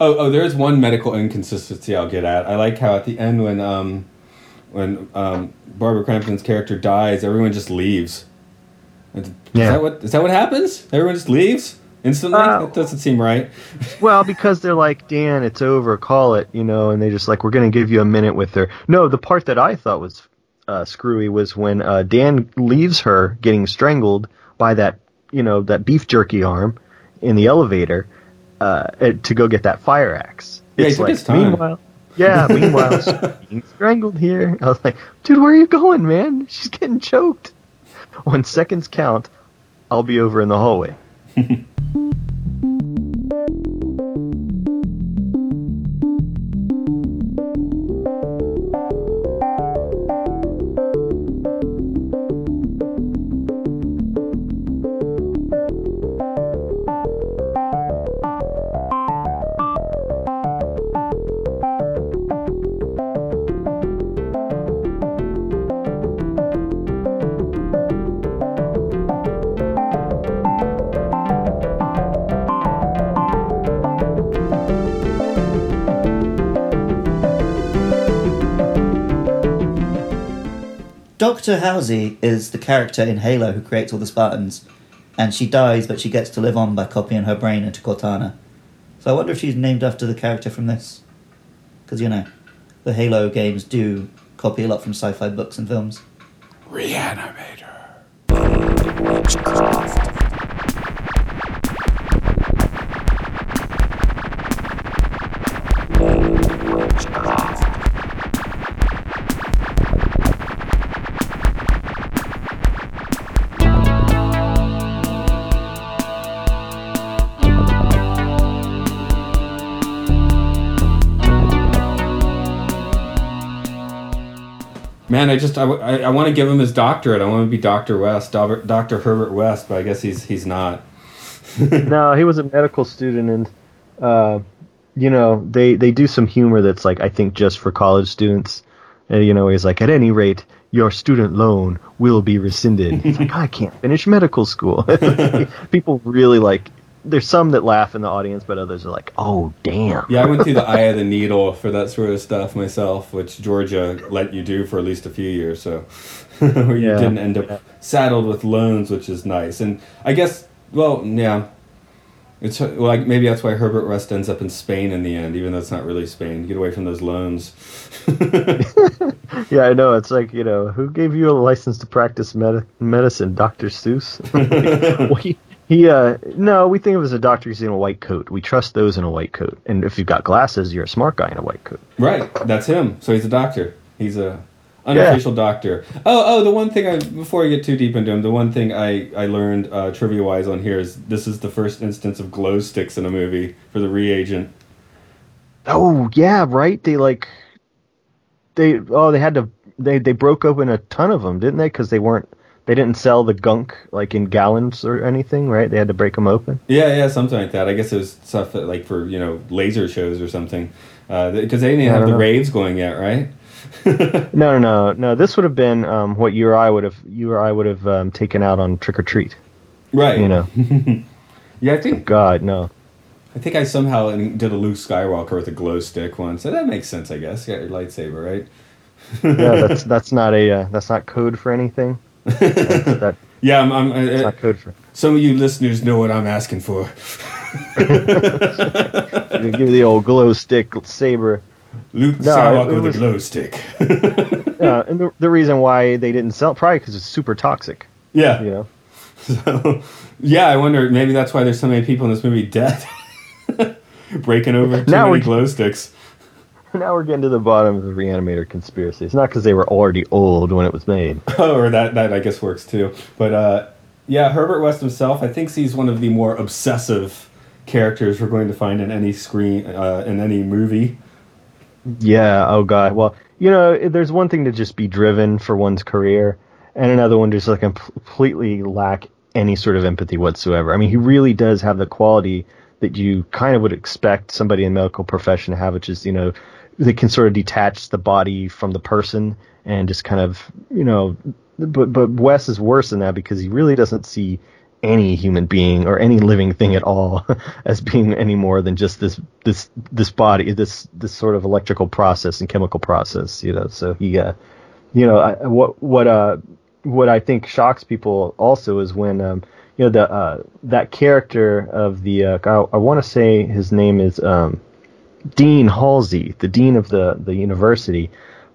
Oh, oh, there's one medical inconsistency I'll get at. I like how at the end when um, when um, Barbara Crampton's character dies, everyone just leaves. Is Yeah. that what is that what happens? Everyone just leaves instantly. Uh, that doesn't seem right. Well, because they're like, Dan, it's over, call it, you know, and they just like, we're going to give you a minute with her. No, the part that I thought was uh, screwy was when uh, Dan leaves her getting strangled by that, you know, that beef jerky arm in the elevator uh, to go get that fire axe. Yeah, It's took like, time. meanwhile, yeah, meanwhile, she's being strangled here. I was like, dude, where are you going, man? She's getting choked. When seconds count, I'll be over in the hallway. Dr. Halsey is the character in Halo who creates all the Spartans, and she dies, but she gets to live on by copying her brain into Cortana. So I wonder if she's named after the character from this. Because, you know, the Halo games do copy a lot from sci fi books and films. Reanimator. Man, I just I, I, want to give him his doctorate. I want to be Doctor West, Dr. Dr. Herbert West, but I guess he's he's not. no, he was a medical student, and uh, you know they they do some humor that's like I think just for college students. And, you know, he's like, at any rate, your student loan will be rescinded. It's like I can't finish medical school. People really like. There's some that laugh in the audience, but others are like, "Oh, damn!" Yeah, I went through the eye of the needle for that sort of stuff myself, which Georgia let you do for at least a few years. So where you Yeah. didn't end up saddled with loans, which is nice. And I guess, well, yeah, It's like maybe that's why Herbert West ends up in Spain in the end, even though it's not really Spain. Get away from those loans. Yeah, I know. It's like you know, who gave you a license to practice med- medicine, Doctor Seuss? well, he, he, uh, no, we think of him as a doctor who's in a white coat. We trust those in a white coat, and if you've got glasses, you're a smart guy in a white coat. right, that's him. So he's a doctor. He's a unofficial doctor. Oh, oh, the one thing I before I get too deep into him, the one thing I I learned uh, trivia wise on here is this is the first instance of glow sticks in a movie for the reagent. Oh yeah, right. They like, they oh they had to they they broke open a ton of them, didn't they? Because they weren't they didn't sell the gunk like in gallons or anything, right? They had to break them open. Yeah, yeah, something like that. I guess it was stuff that, like for you know laser shows or something, because they didn't have the know. raves going yet, right? No, no, no, no. This would have been um, what you or I would have you or I would have um, taken out on trick or treat. Right. You know, Yeah, I think God, no. I think I somehow did a Luke Skywalker with a glow stick once. So that makes sense, I guess. You got your lightsaber, right? Yeah, that's that's not a uh, that's not code for anything. That's, that, Yeah, I'm. I'm uh, not code for. some of you listeners know what I'm asking for. Give the old glow stick saber. Luke No, Skywalker it with was- a glow stick. Uh, and the, the reason why they didn't sell probably because it's super toxic. yeah. You know. So, yeah, I wonder. Maybe that's why there's so many people in this movie dead, breaking over too Now many glow sticks. Now we're getting to the bottom of the Reanimator conspiracy. It's not because they were already old when it was made. Oh, or that that I guess works too. But uh, yeah, Herbert West himself, I think he's one of the more obsessive characters we're going to find in any screen uh, in any movie. Yeah. Oh God. Well, you know, there's one thing to just be driven for one's career, and another one just like completely lack any sort of empathy whatsoever. I mean, he really does have the quality that you kind of would expect somebody in the medical profession to have, which is you know, they can sort of detach the body from the person and just kind of you know. But but Wes is worse than that because he really doesn't see any human being or any living thing at all as being any more than just this this this body this this sort of electrical process and chemical process you know so he uh you know I, what what uh what I think shocks people also is when um you know the uh that character of the uh I, I want to say his name is um Dean Halsey the dean of the the university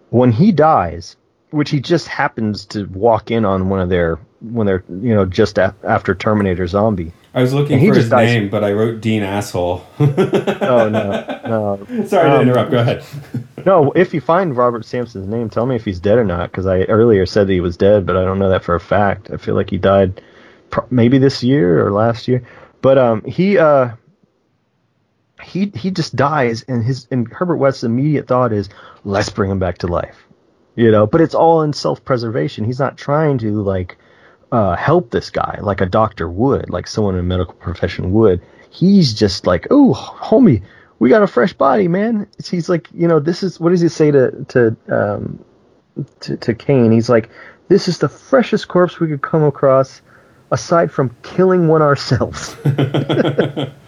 when he dies which he just happens to walk in on one of their when they're you know just a- after Terminator Zombie. I was looking for his dies- name, but I wrote Dean asshole. Oh no, no, Sorry to Um, interrupt. Go ahead. no! If you find Robert Sampson's name, tell me if he's dead or not. Because I earlier said that he was dead, but I don't know that for a fact. I feel like he died pro- maybe this year or last year. But um, he uh, he he just dies, and his and Herbert West's immediate thought is, let's bring him back to life. You know, but it's all in self-preservation. He's not trying to like uh, help this guy like a doctor would, like someone in a medical profession would. He's just like, oh, homie, we got a fresh body, man. He's like, you know, this is what does he say to to um, to, to Cain? He's like, this is the freshest corpse we could come across, aside from killing one ourselves.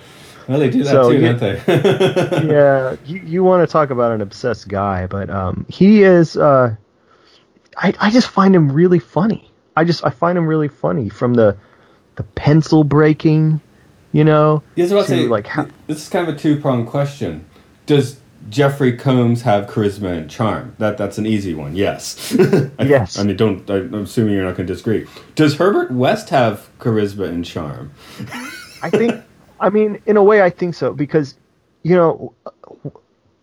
Well, they do that So, too, yeah. don't they? yeah, you, you want to talk about an obsessed guy, but um, he is. Uh, I I just find him really funny. I just I find him really funny from the the pencil breaking, you know. Was about to say, like, how- this is kind of a two pronged question. Does Jeffrey Combs have charisma and charm? That that's an easy one. Yes. I, Yes. I mean, don't. I, I'm assuming you're not going to disagree. Does Herbert West have charisma and charm? I think, I mean, in a way, I think so because, you know,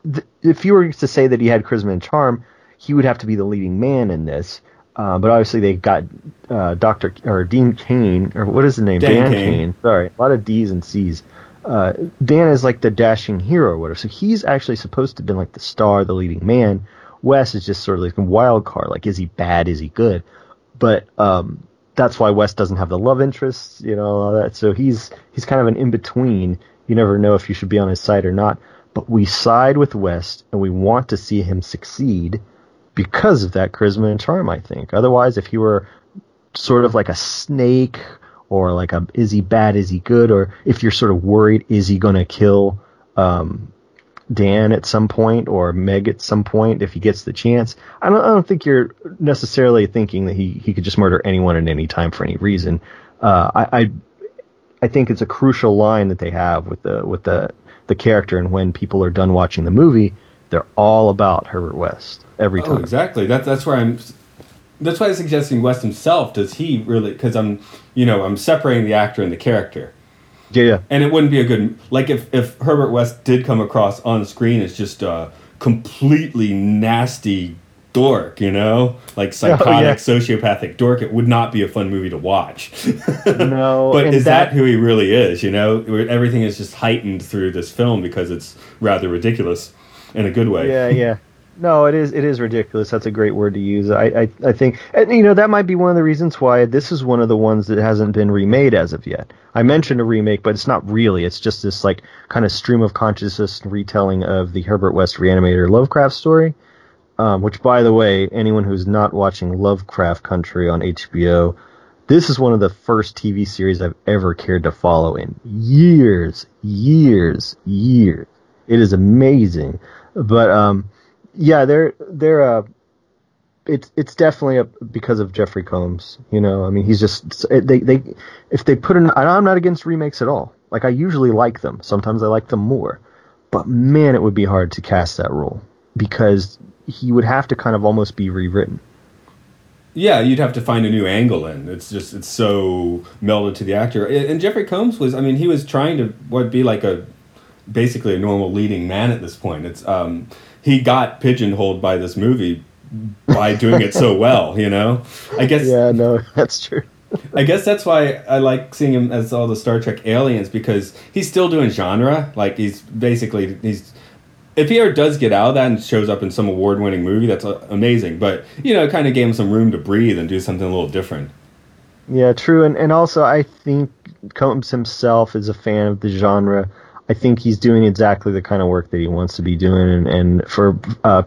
th- if you were to say that he had charisma and charm, he would have to be the leading man in this. Uh, but obviously, they got uh, Doctor or Dean Cain or what is the name? Dan Cain. Sorry, a lot of D's and C's. Uh, Dan is like the dashing hero or whatever. So he's actually supposed to have been like the star, the leading man. Wes is just sort of like a wild card. Like, is he bad? Is he good? But um, that's why West doesn't have the love interests, you know, all that. So he's he's kind of an in between. You never know if you should be on his side or not. But we side with West, and we want to see him succeed because of that charisma and charm. I think. Otherwise, if he were sort of like a snake, or like a is he bad, is he good, or if you're sort of worried, is he going to kill um, Dan at some point or Meg at some point if he gets the chance. I don't, I don't think you're necessarily thinking that he, he could just murder anyone at any time for any reason. Uh, I, I I think it's a crucial line that they have with the with the the character, and when people are done watching the movie, they're all about Herbert West every time. Oh, exactly. That, that's where I'm. That's why I'm suggesting West himself. Does he really? Because I'm, you know, I'm separating the actor and the character, Yeah, yeah. and it wouldn't be a good like if if Herbert West did come across on screen as just a completely nasty dork, you know, like psychotic, Oh, yeah. sociopathic dork. It would not be a fun movie to watch. No, but is that, that- who he really is? You know, everything is just heightened through this film because it's rather ridiculous in a good way. Yeah, yeah. No, it is. It is ridiculous. That's a great word to use. I, I, I think, and you know, that might be one of the reasons why this is one of the ones that hasn't been remade as of yet. I mentioned a remake, but it's not really. It's just this like kind of stream of consciousness retelling of the Herbert West Reanimator Lovecraft story. Um, which, by the way, anyone who's not watching Lovecraft Country on HBO, this is one of the first TV series I've ever cared to follow in years, years, years. It is amazing, but um, yeah, they're they're uh, it's it's definitely a, because of Jeffrey Combs. You know, I mean, he's just they they if they put in. I'm not against remakes at all. Like I usually like them. Sometimes I like them more, but man, it would be hard to cast that role because he would have to kind of almost be rewritten. Yeah, you'd have to find a new angle in. It's just it's so melded to the actor. And and Jeffrey Combs was, I mean, he was trying to what be like a basically a normal leading man at this point. It's um he got pigeonholed by this movie by doing it so well, you know. I guess Yeah, no, that's true. I guess that's why I like seeing him as all the Star Trek aliens because he's still doing genre. Like he's basically he's if he ever does get out of that and shows up in some award-winning movie, that's uh, amazing. But you know, it kind of gave him some room to breathe and do something a little different. Yeah, true, and and also I think Combs himself is a fan of the genre. I think he's doing exactly the kind of work that he wants to be doing, and, and for uh,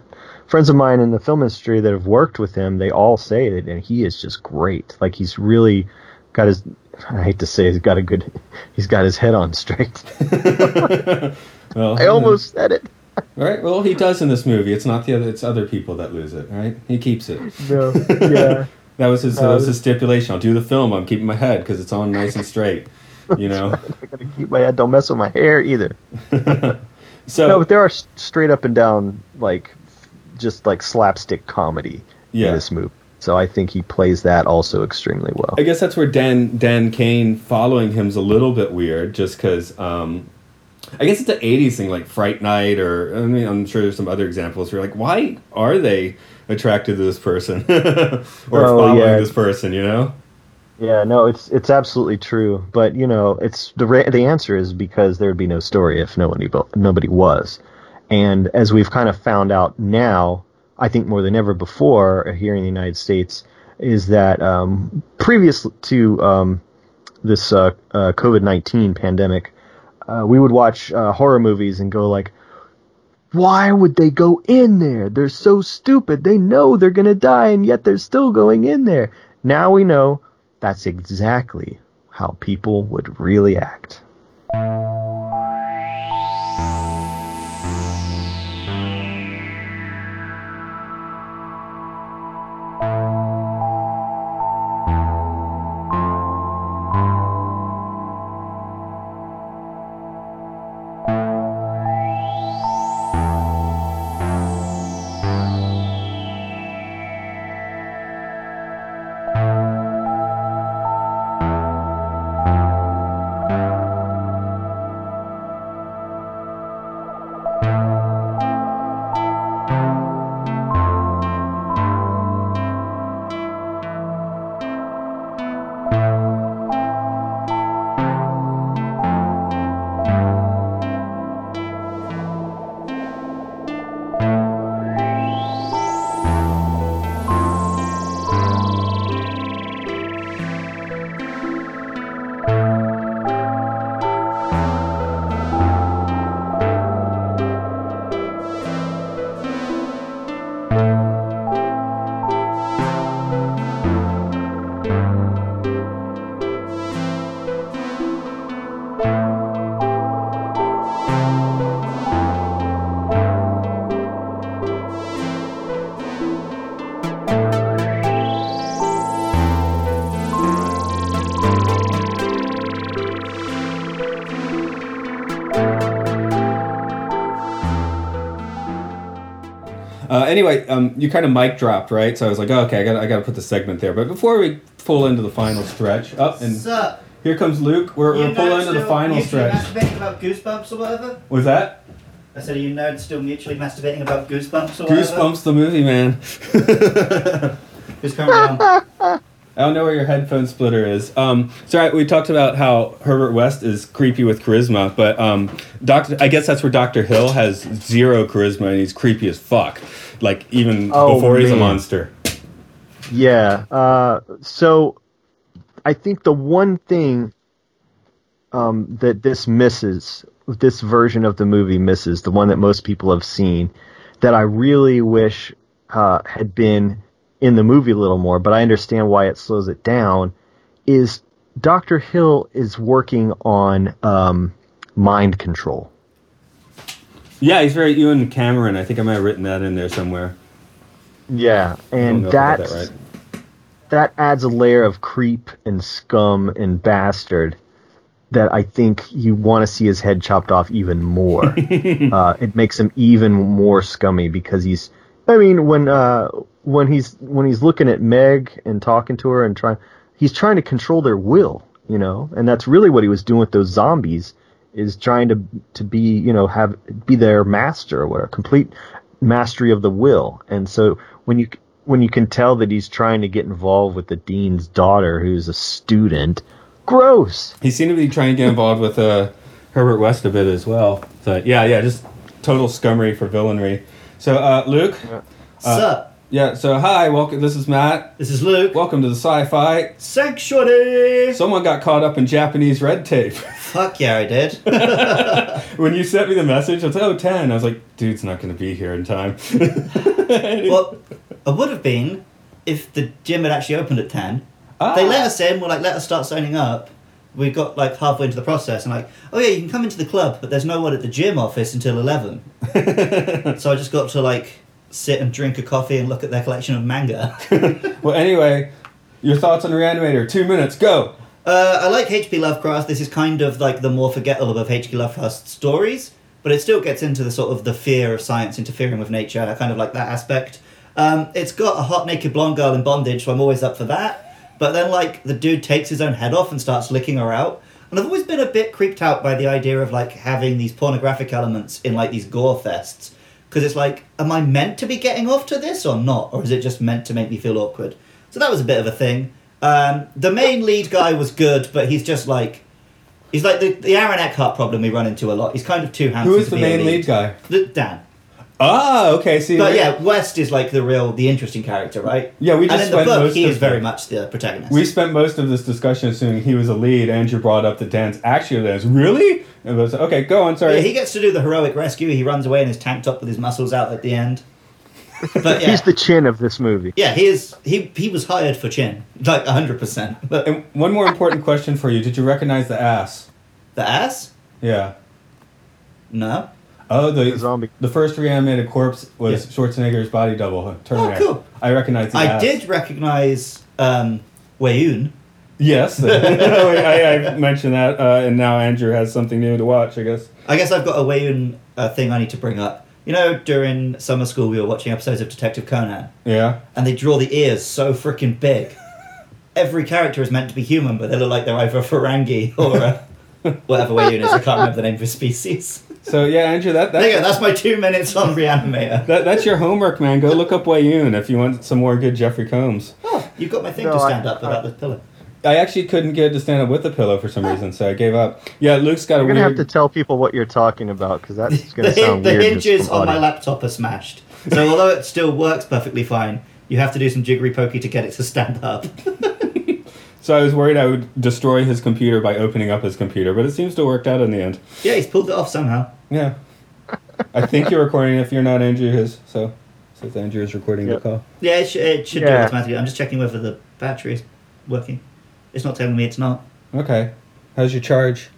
friends of mine in the film industry that have worked with him, they all say that, and he is just great. Like he's really got his. I hate to say he's got a good. He's got his head on straight. Well, I almost said it. All right. Well, he does in this movie. It's not the other. It's other people that lose it. Right? He keeps it. No, yeah. That was his. that was his stipulation. I'll do the film. I'm keeping my head because it's on nice and straight. You know. I gotta keep my head. Don't mess with my hair either. So No, but there are straight up and down like just like slapstick comedy Yeah. in this movie. So I think he plays that also extremely well. I guess that's where Dan Dan Cain following him's a little bit weird, just because. Um, I guess it's an '80s thing, like Fright Night, or I mean, I'm sure there's some other examples where, like, why are they attracted to this person or Oh, following yeah. this person? You know? Yeah, no, it's it's absolutely true. But you know, it's the ra- the answer is because there would be no story if nobody bo- nobody was. And as we've kind of found out now, I think more than ever before here in the United States, is that um, previous to um, this uh, uh, COVID nineteen pandemic, uh, we would watch uh, horror movies and go like, "Why would they go in there? They're so stupid. They know they're gonna die, and yet they're still going in there." Now we know that's exactly how people would really act. Anyway, um, you kind of mic dropped, right? So I was like, oh, okay, I got I got to put the segment there. But before we pull into the final stretch, up and Sup? here comes Luke. We're, we're pulling into the final stretch. masturbating about goosebumps or whatever? Was that I said, are you nerds still mutually masturbating about goosebumps or whatever? Goosebumps the movie, man? Who's currently on? I don't know where your headphone splitter is. Um, so right, we talked about how Herbert West is creepy with charisma, but um, Doctor, I guess that's where Doctor Hill has zero charisma and he's creepy as fuck. Like even Oh, before he's a monster. Yeah. Uh, so I think the one thing um, that this misses, this version of the movie misses, the one that most people have seen, that I really wish uh, had been in the movie a little more, but I understand why it slows it down, is Dr. Hill is working on um, mind control. Yeah, he's very Ewen Cameron. I think I might have written that in there somewhere. Yeah, and know if I got that's that right. that adds a layer of creep and scum and bastard that I think you want to see his head chopped off even more. uh, it makes him even more scummy because he's. I mean, when uh, when he's when he's looking at Meg and talking to her and trying, he's trying to control their will, you know, and that's really what he was doing with those zombies, is trying to to be, you know, have be their master or whatever, complete mastery of the will. And so when you when you can tell that he's trying to get involved with the dean's daughter, who's a student, gross. He seemed to be trying to get involved with uh, Herbert West a bit as well. But yeah, yeah, just total scummery for villainry. So uh, Luke, Sup? yeah. So hi, welcome. This is Matt. This is Luke. Welcome to the Sci-Fi. Sanctuary! Someone got caught up in Japanese red tape. Fuck yeah, I did. when you sent me the message, I was like, oh, 10. I was like, dude's not going to be here in time. well, I would have been if the gym had actually opened at 10. Ah. They let us in, we're like, let us start signing up. We got like halfway into the process and like, oh yeah, you can come into the club, but there's no one at the gym office until 11. so I just got to like sit and drink a coffee and look at their collection of manga. well, anyway, your thoughts on Reanimator. Two minutes, go. Uh, I like H.P. Lovecraft. This is kind of like the more forgettable of H.P. Lovecraft's stories, but it still gets into the sort of the fear of science interfering with nature. and I kind of like that aspect. Um, it's got a hot naked blonde girl in bondage, so I'm always up for that. But then, like, the dude takes his own head off and starts licking her out. And I've always been a bit creeped out by the idea of like having these pornographic elements in like these gore fests. Because it's like, am I meant to be getting off to this or not? Or is it just meant to make me feel awkward? So that was a bit of a thing. Um, the main lead guy was good, but he's just like, he's like the, the Aaron Eckhart problem we run into a lot. He's kind of too handsome. Who is the main lead guy? The, Dan. Ah, okay. See, But yeah, West is like the real, the interesting character, right? Yeah, we just and in the spent book, most he of is very much the protagonist. we spent most of this discussion assuming he was a lead. Andrew brought up the dance. Actually, dance. Really? It was okay. Go on. Sorry. Yeah, he gets to do the heroic rescue. He runs away in his tank top with his muscles out at the end. But yeah, He's the chin of this movie. yeah, he is. He he was hired for Chin, like hundred percent. But and one more important question for you: Did you recognize the ass? the ass? Yeah. No. Oh, the The zombie. The first reanimated corpse was Yeah. Schwarzenegger's body double. Terminator. cool. I recognize the I ass. did recognize um, Weyoun. Yes, I, I mentioned that, uh, and now Andrew has something new to watch. I guess. I guess I've got a Weyoun uh, thing I need to bring up. You know, during summer school, we were watching episodes of Detective Conan, Yeah. and they draw the ears so freaking big. Every character is meant to be human, but they look like they're either a Ferengi or a, whatever Weyoun is. I can't remember the name of his species. So yeah, Andrew, that There you go. that's, That's my two minutes on Reanimator. that, that's your homework, man. Go look up Weyoun if you want some more good Jeffrey Combs. Oh, you've got my thing No, to I- stand up I- the pillow. I actually couldn't get to stand up with the pillow for some ah. reason, so I gave up. Yeah, Luke's got a You're gonna weird. have to tell people what you're talking about because that's gonna sound the weird. hinges on my laptop are smashed. So although it still works perfectly fine, you have to do some jiggery pokey to get it to stand up. So I was worried I would destroy his computer by opening up his computer, but it seems to have worked out in the end. yeah, he's pulled it off somehow. Yeah. I think you're recording if you're not Andrew is, so since Andrew is recording Yep. the call. Yeah, it, sh- it should do automatically. I'm just checking whether the battery is working. It's not telling me it's not. Okay. How's your charge?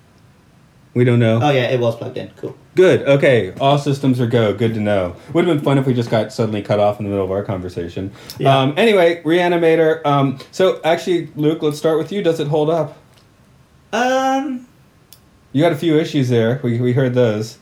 We don't know. Oh yeah, it was plugged in. Cool. Good. Okay. All systems are go. Good to know. Would have been fun if we just got suddenly cut off in the middle of our conversation. Yeah. Um, anyway, Reanimator. Um, so actually, Luke, let's start with you. Does it hold up? Um, You had a few issues there. We, we heard those.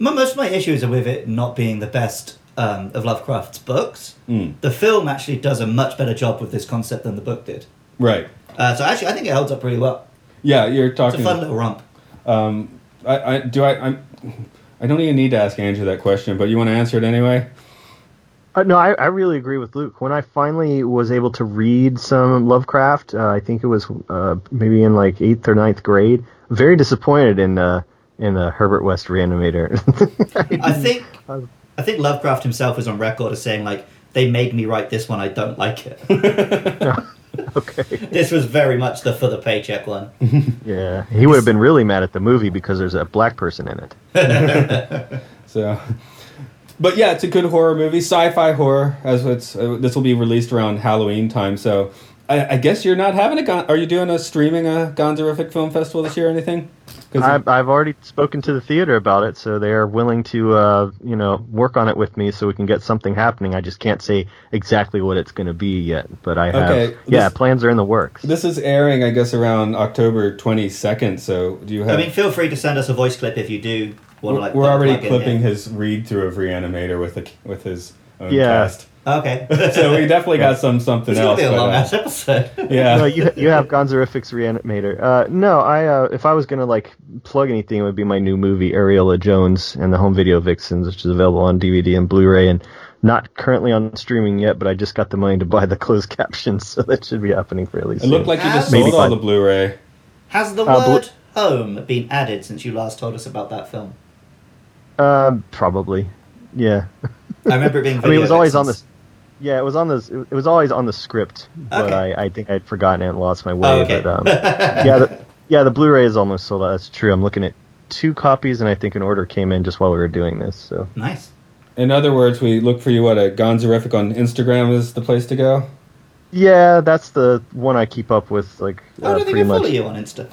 my, most of my issues are with it not being the best um, of Lovecraft's books. Mm. The film actually does a much better job with this concept than the book did. Right. Uh, so actually, I think it holds up pretty well. Yeah, you're talking. It's a fun little romp. Um, I, I do I I'm, I don't even need to ask Andrew that question, but you want to answer it anyway? Uh, no, I, I really agree with Luke. When I finally was able to read some Lovecraft, uh, I think it was uh, maybe in like eighth or ninth grade. Very disappointed in uh, in uh, Herbert West Reanimator. I think I think Lovecraft himself was on record as saying like they made me write this one. I don't like it. okay. this was very much the for the paycheck one. Yeah, he would have been really mad at the movie because there's a black person in it. So, but yeah, it's a good horror movie, sci-fi horror. As it's uh, this will be released around Halloween time, so I, I guess you're not having a. Gon- are you doing a streaming a Gonzorific Film Festival this year or anything? I've, I've already spoken to the theater about it, so they are willing to, uh, you know, work on it with me so we can get something happening. I just can't say exactly what it's going to be yet, but I have, Okay, yeah, this- plans are in the works. this is airing, I guess, around October 22nd. So do you have? I mean, feel free to send us a voice clip if you do want to we're like. we're already clipping his read through of Reanimator with the with his own Yeah. cast. Okay. So we definitely got some something It's gonna be a but, long uh, ass episode. yeah. no, you you have Gonzorific's Reanimator. Uh, no, I uh, if I was gonna like plug anything, it would be my new movie Ariola Jones and the Home Video Vixens, which is available on DVD and Blu-ray and not currently on streaming yet. But I just got the money to buy the closed captions, so that should be happening fairly It soon. It looked like you just Maybe sold all the Blu-ray. Has the Uh, bl- word home been added since you last told us about that film? um, probably, yeah. I remember it being. I mean, it was Video always on Vixens. the. Yeah, it was on the. It was always on the script, but Okay. I, I think I'd forgotten it and lost my way. Oh, okay. But um, yeah, the, yeah, the Blu-ray is almost sold out. That's true. I'm looking at two copies, and I think an order came in just while we were doing this. So nice. In other words, we look for you. What a Gonzorific on Instagram is the place to go. yeah, that's the one I keep up with. Like Oh, uh, don't think pretty follow much. you on Insta.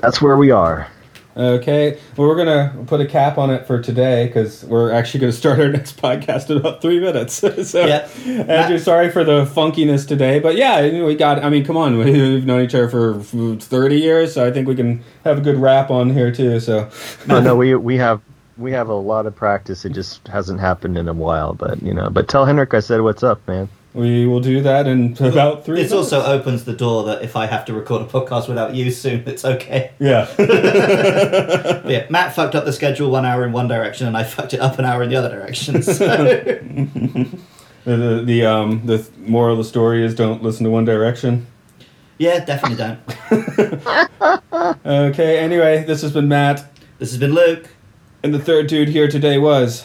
That's where we are. Okay. Well, we're gonna put a cap on it for today because we're actually gonna start our next podcast in about three minutes. so, Yeah. Andrew, sorry for the funkiness today, but yeah, we got. I mean, come on, we've known each other for thirty years, so I think we can have a good wrap on here too. So, No, no, we we have we have a lot of practice. It just hasn't happened in a while, but you know. But tell Henrik I said what's up, man. We will do that in about three. This minutes. also opens the door that if I have to record a podcast without you soon, it's okay. yeah. Yeah, Matt fucked up the schedule one hour in one direction, and I fucked it up an hour in the other direction. So. the, the the um the moral of the story is don't listen to One Direction. yeah, definitely don't. Okay. Anyway, this has been Matt, This has been Luke. and the third dude here today was.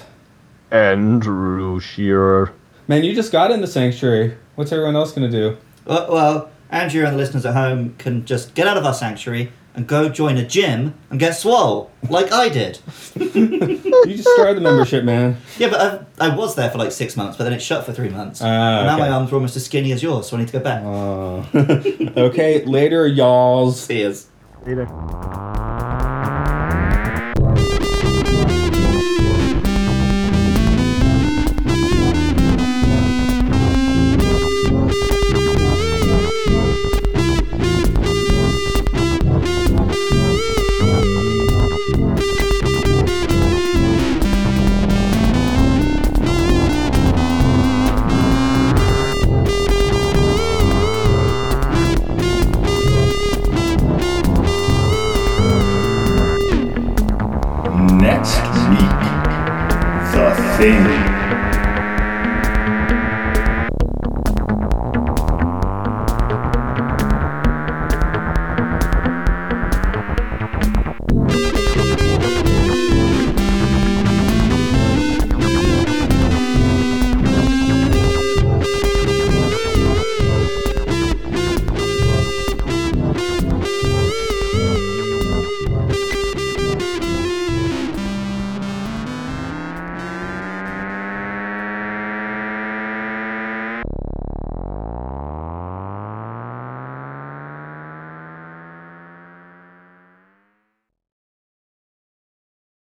Andrew Shearer. Man, you just got in the sanctuary. What's everyone else gonna do? Well, well, Andrew and the listeners at home can just get out of our sanctuary and go join a gym and get swole, like I did. You just started the membership, man. Yeah, but I, I was there for like six months, but then it shut for three months. Ah, and now okay. my arms are almost as skinny as yours, so I need to go back. Oh. okay, later, y'alls. Cheers. Later.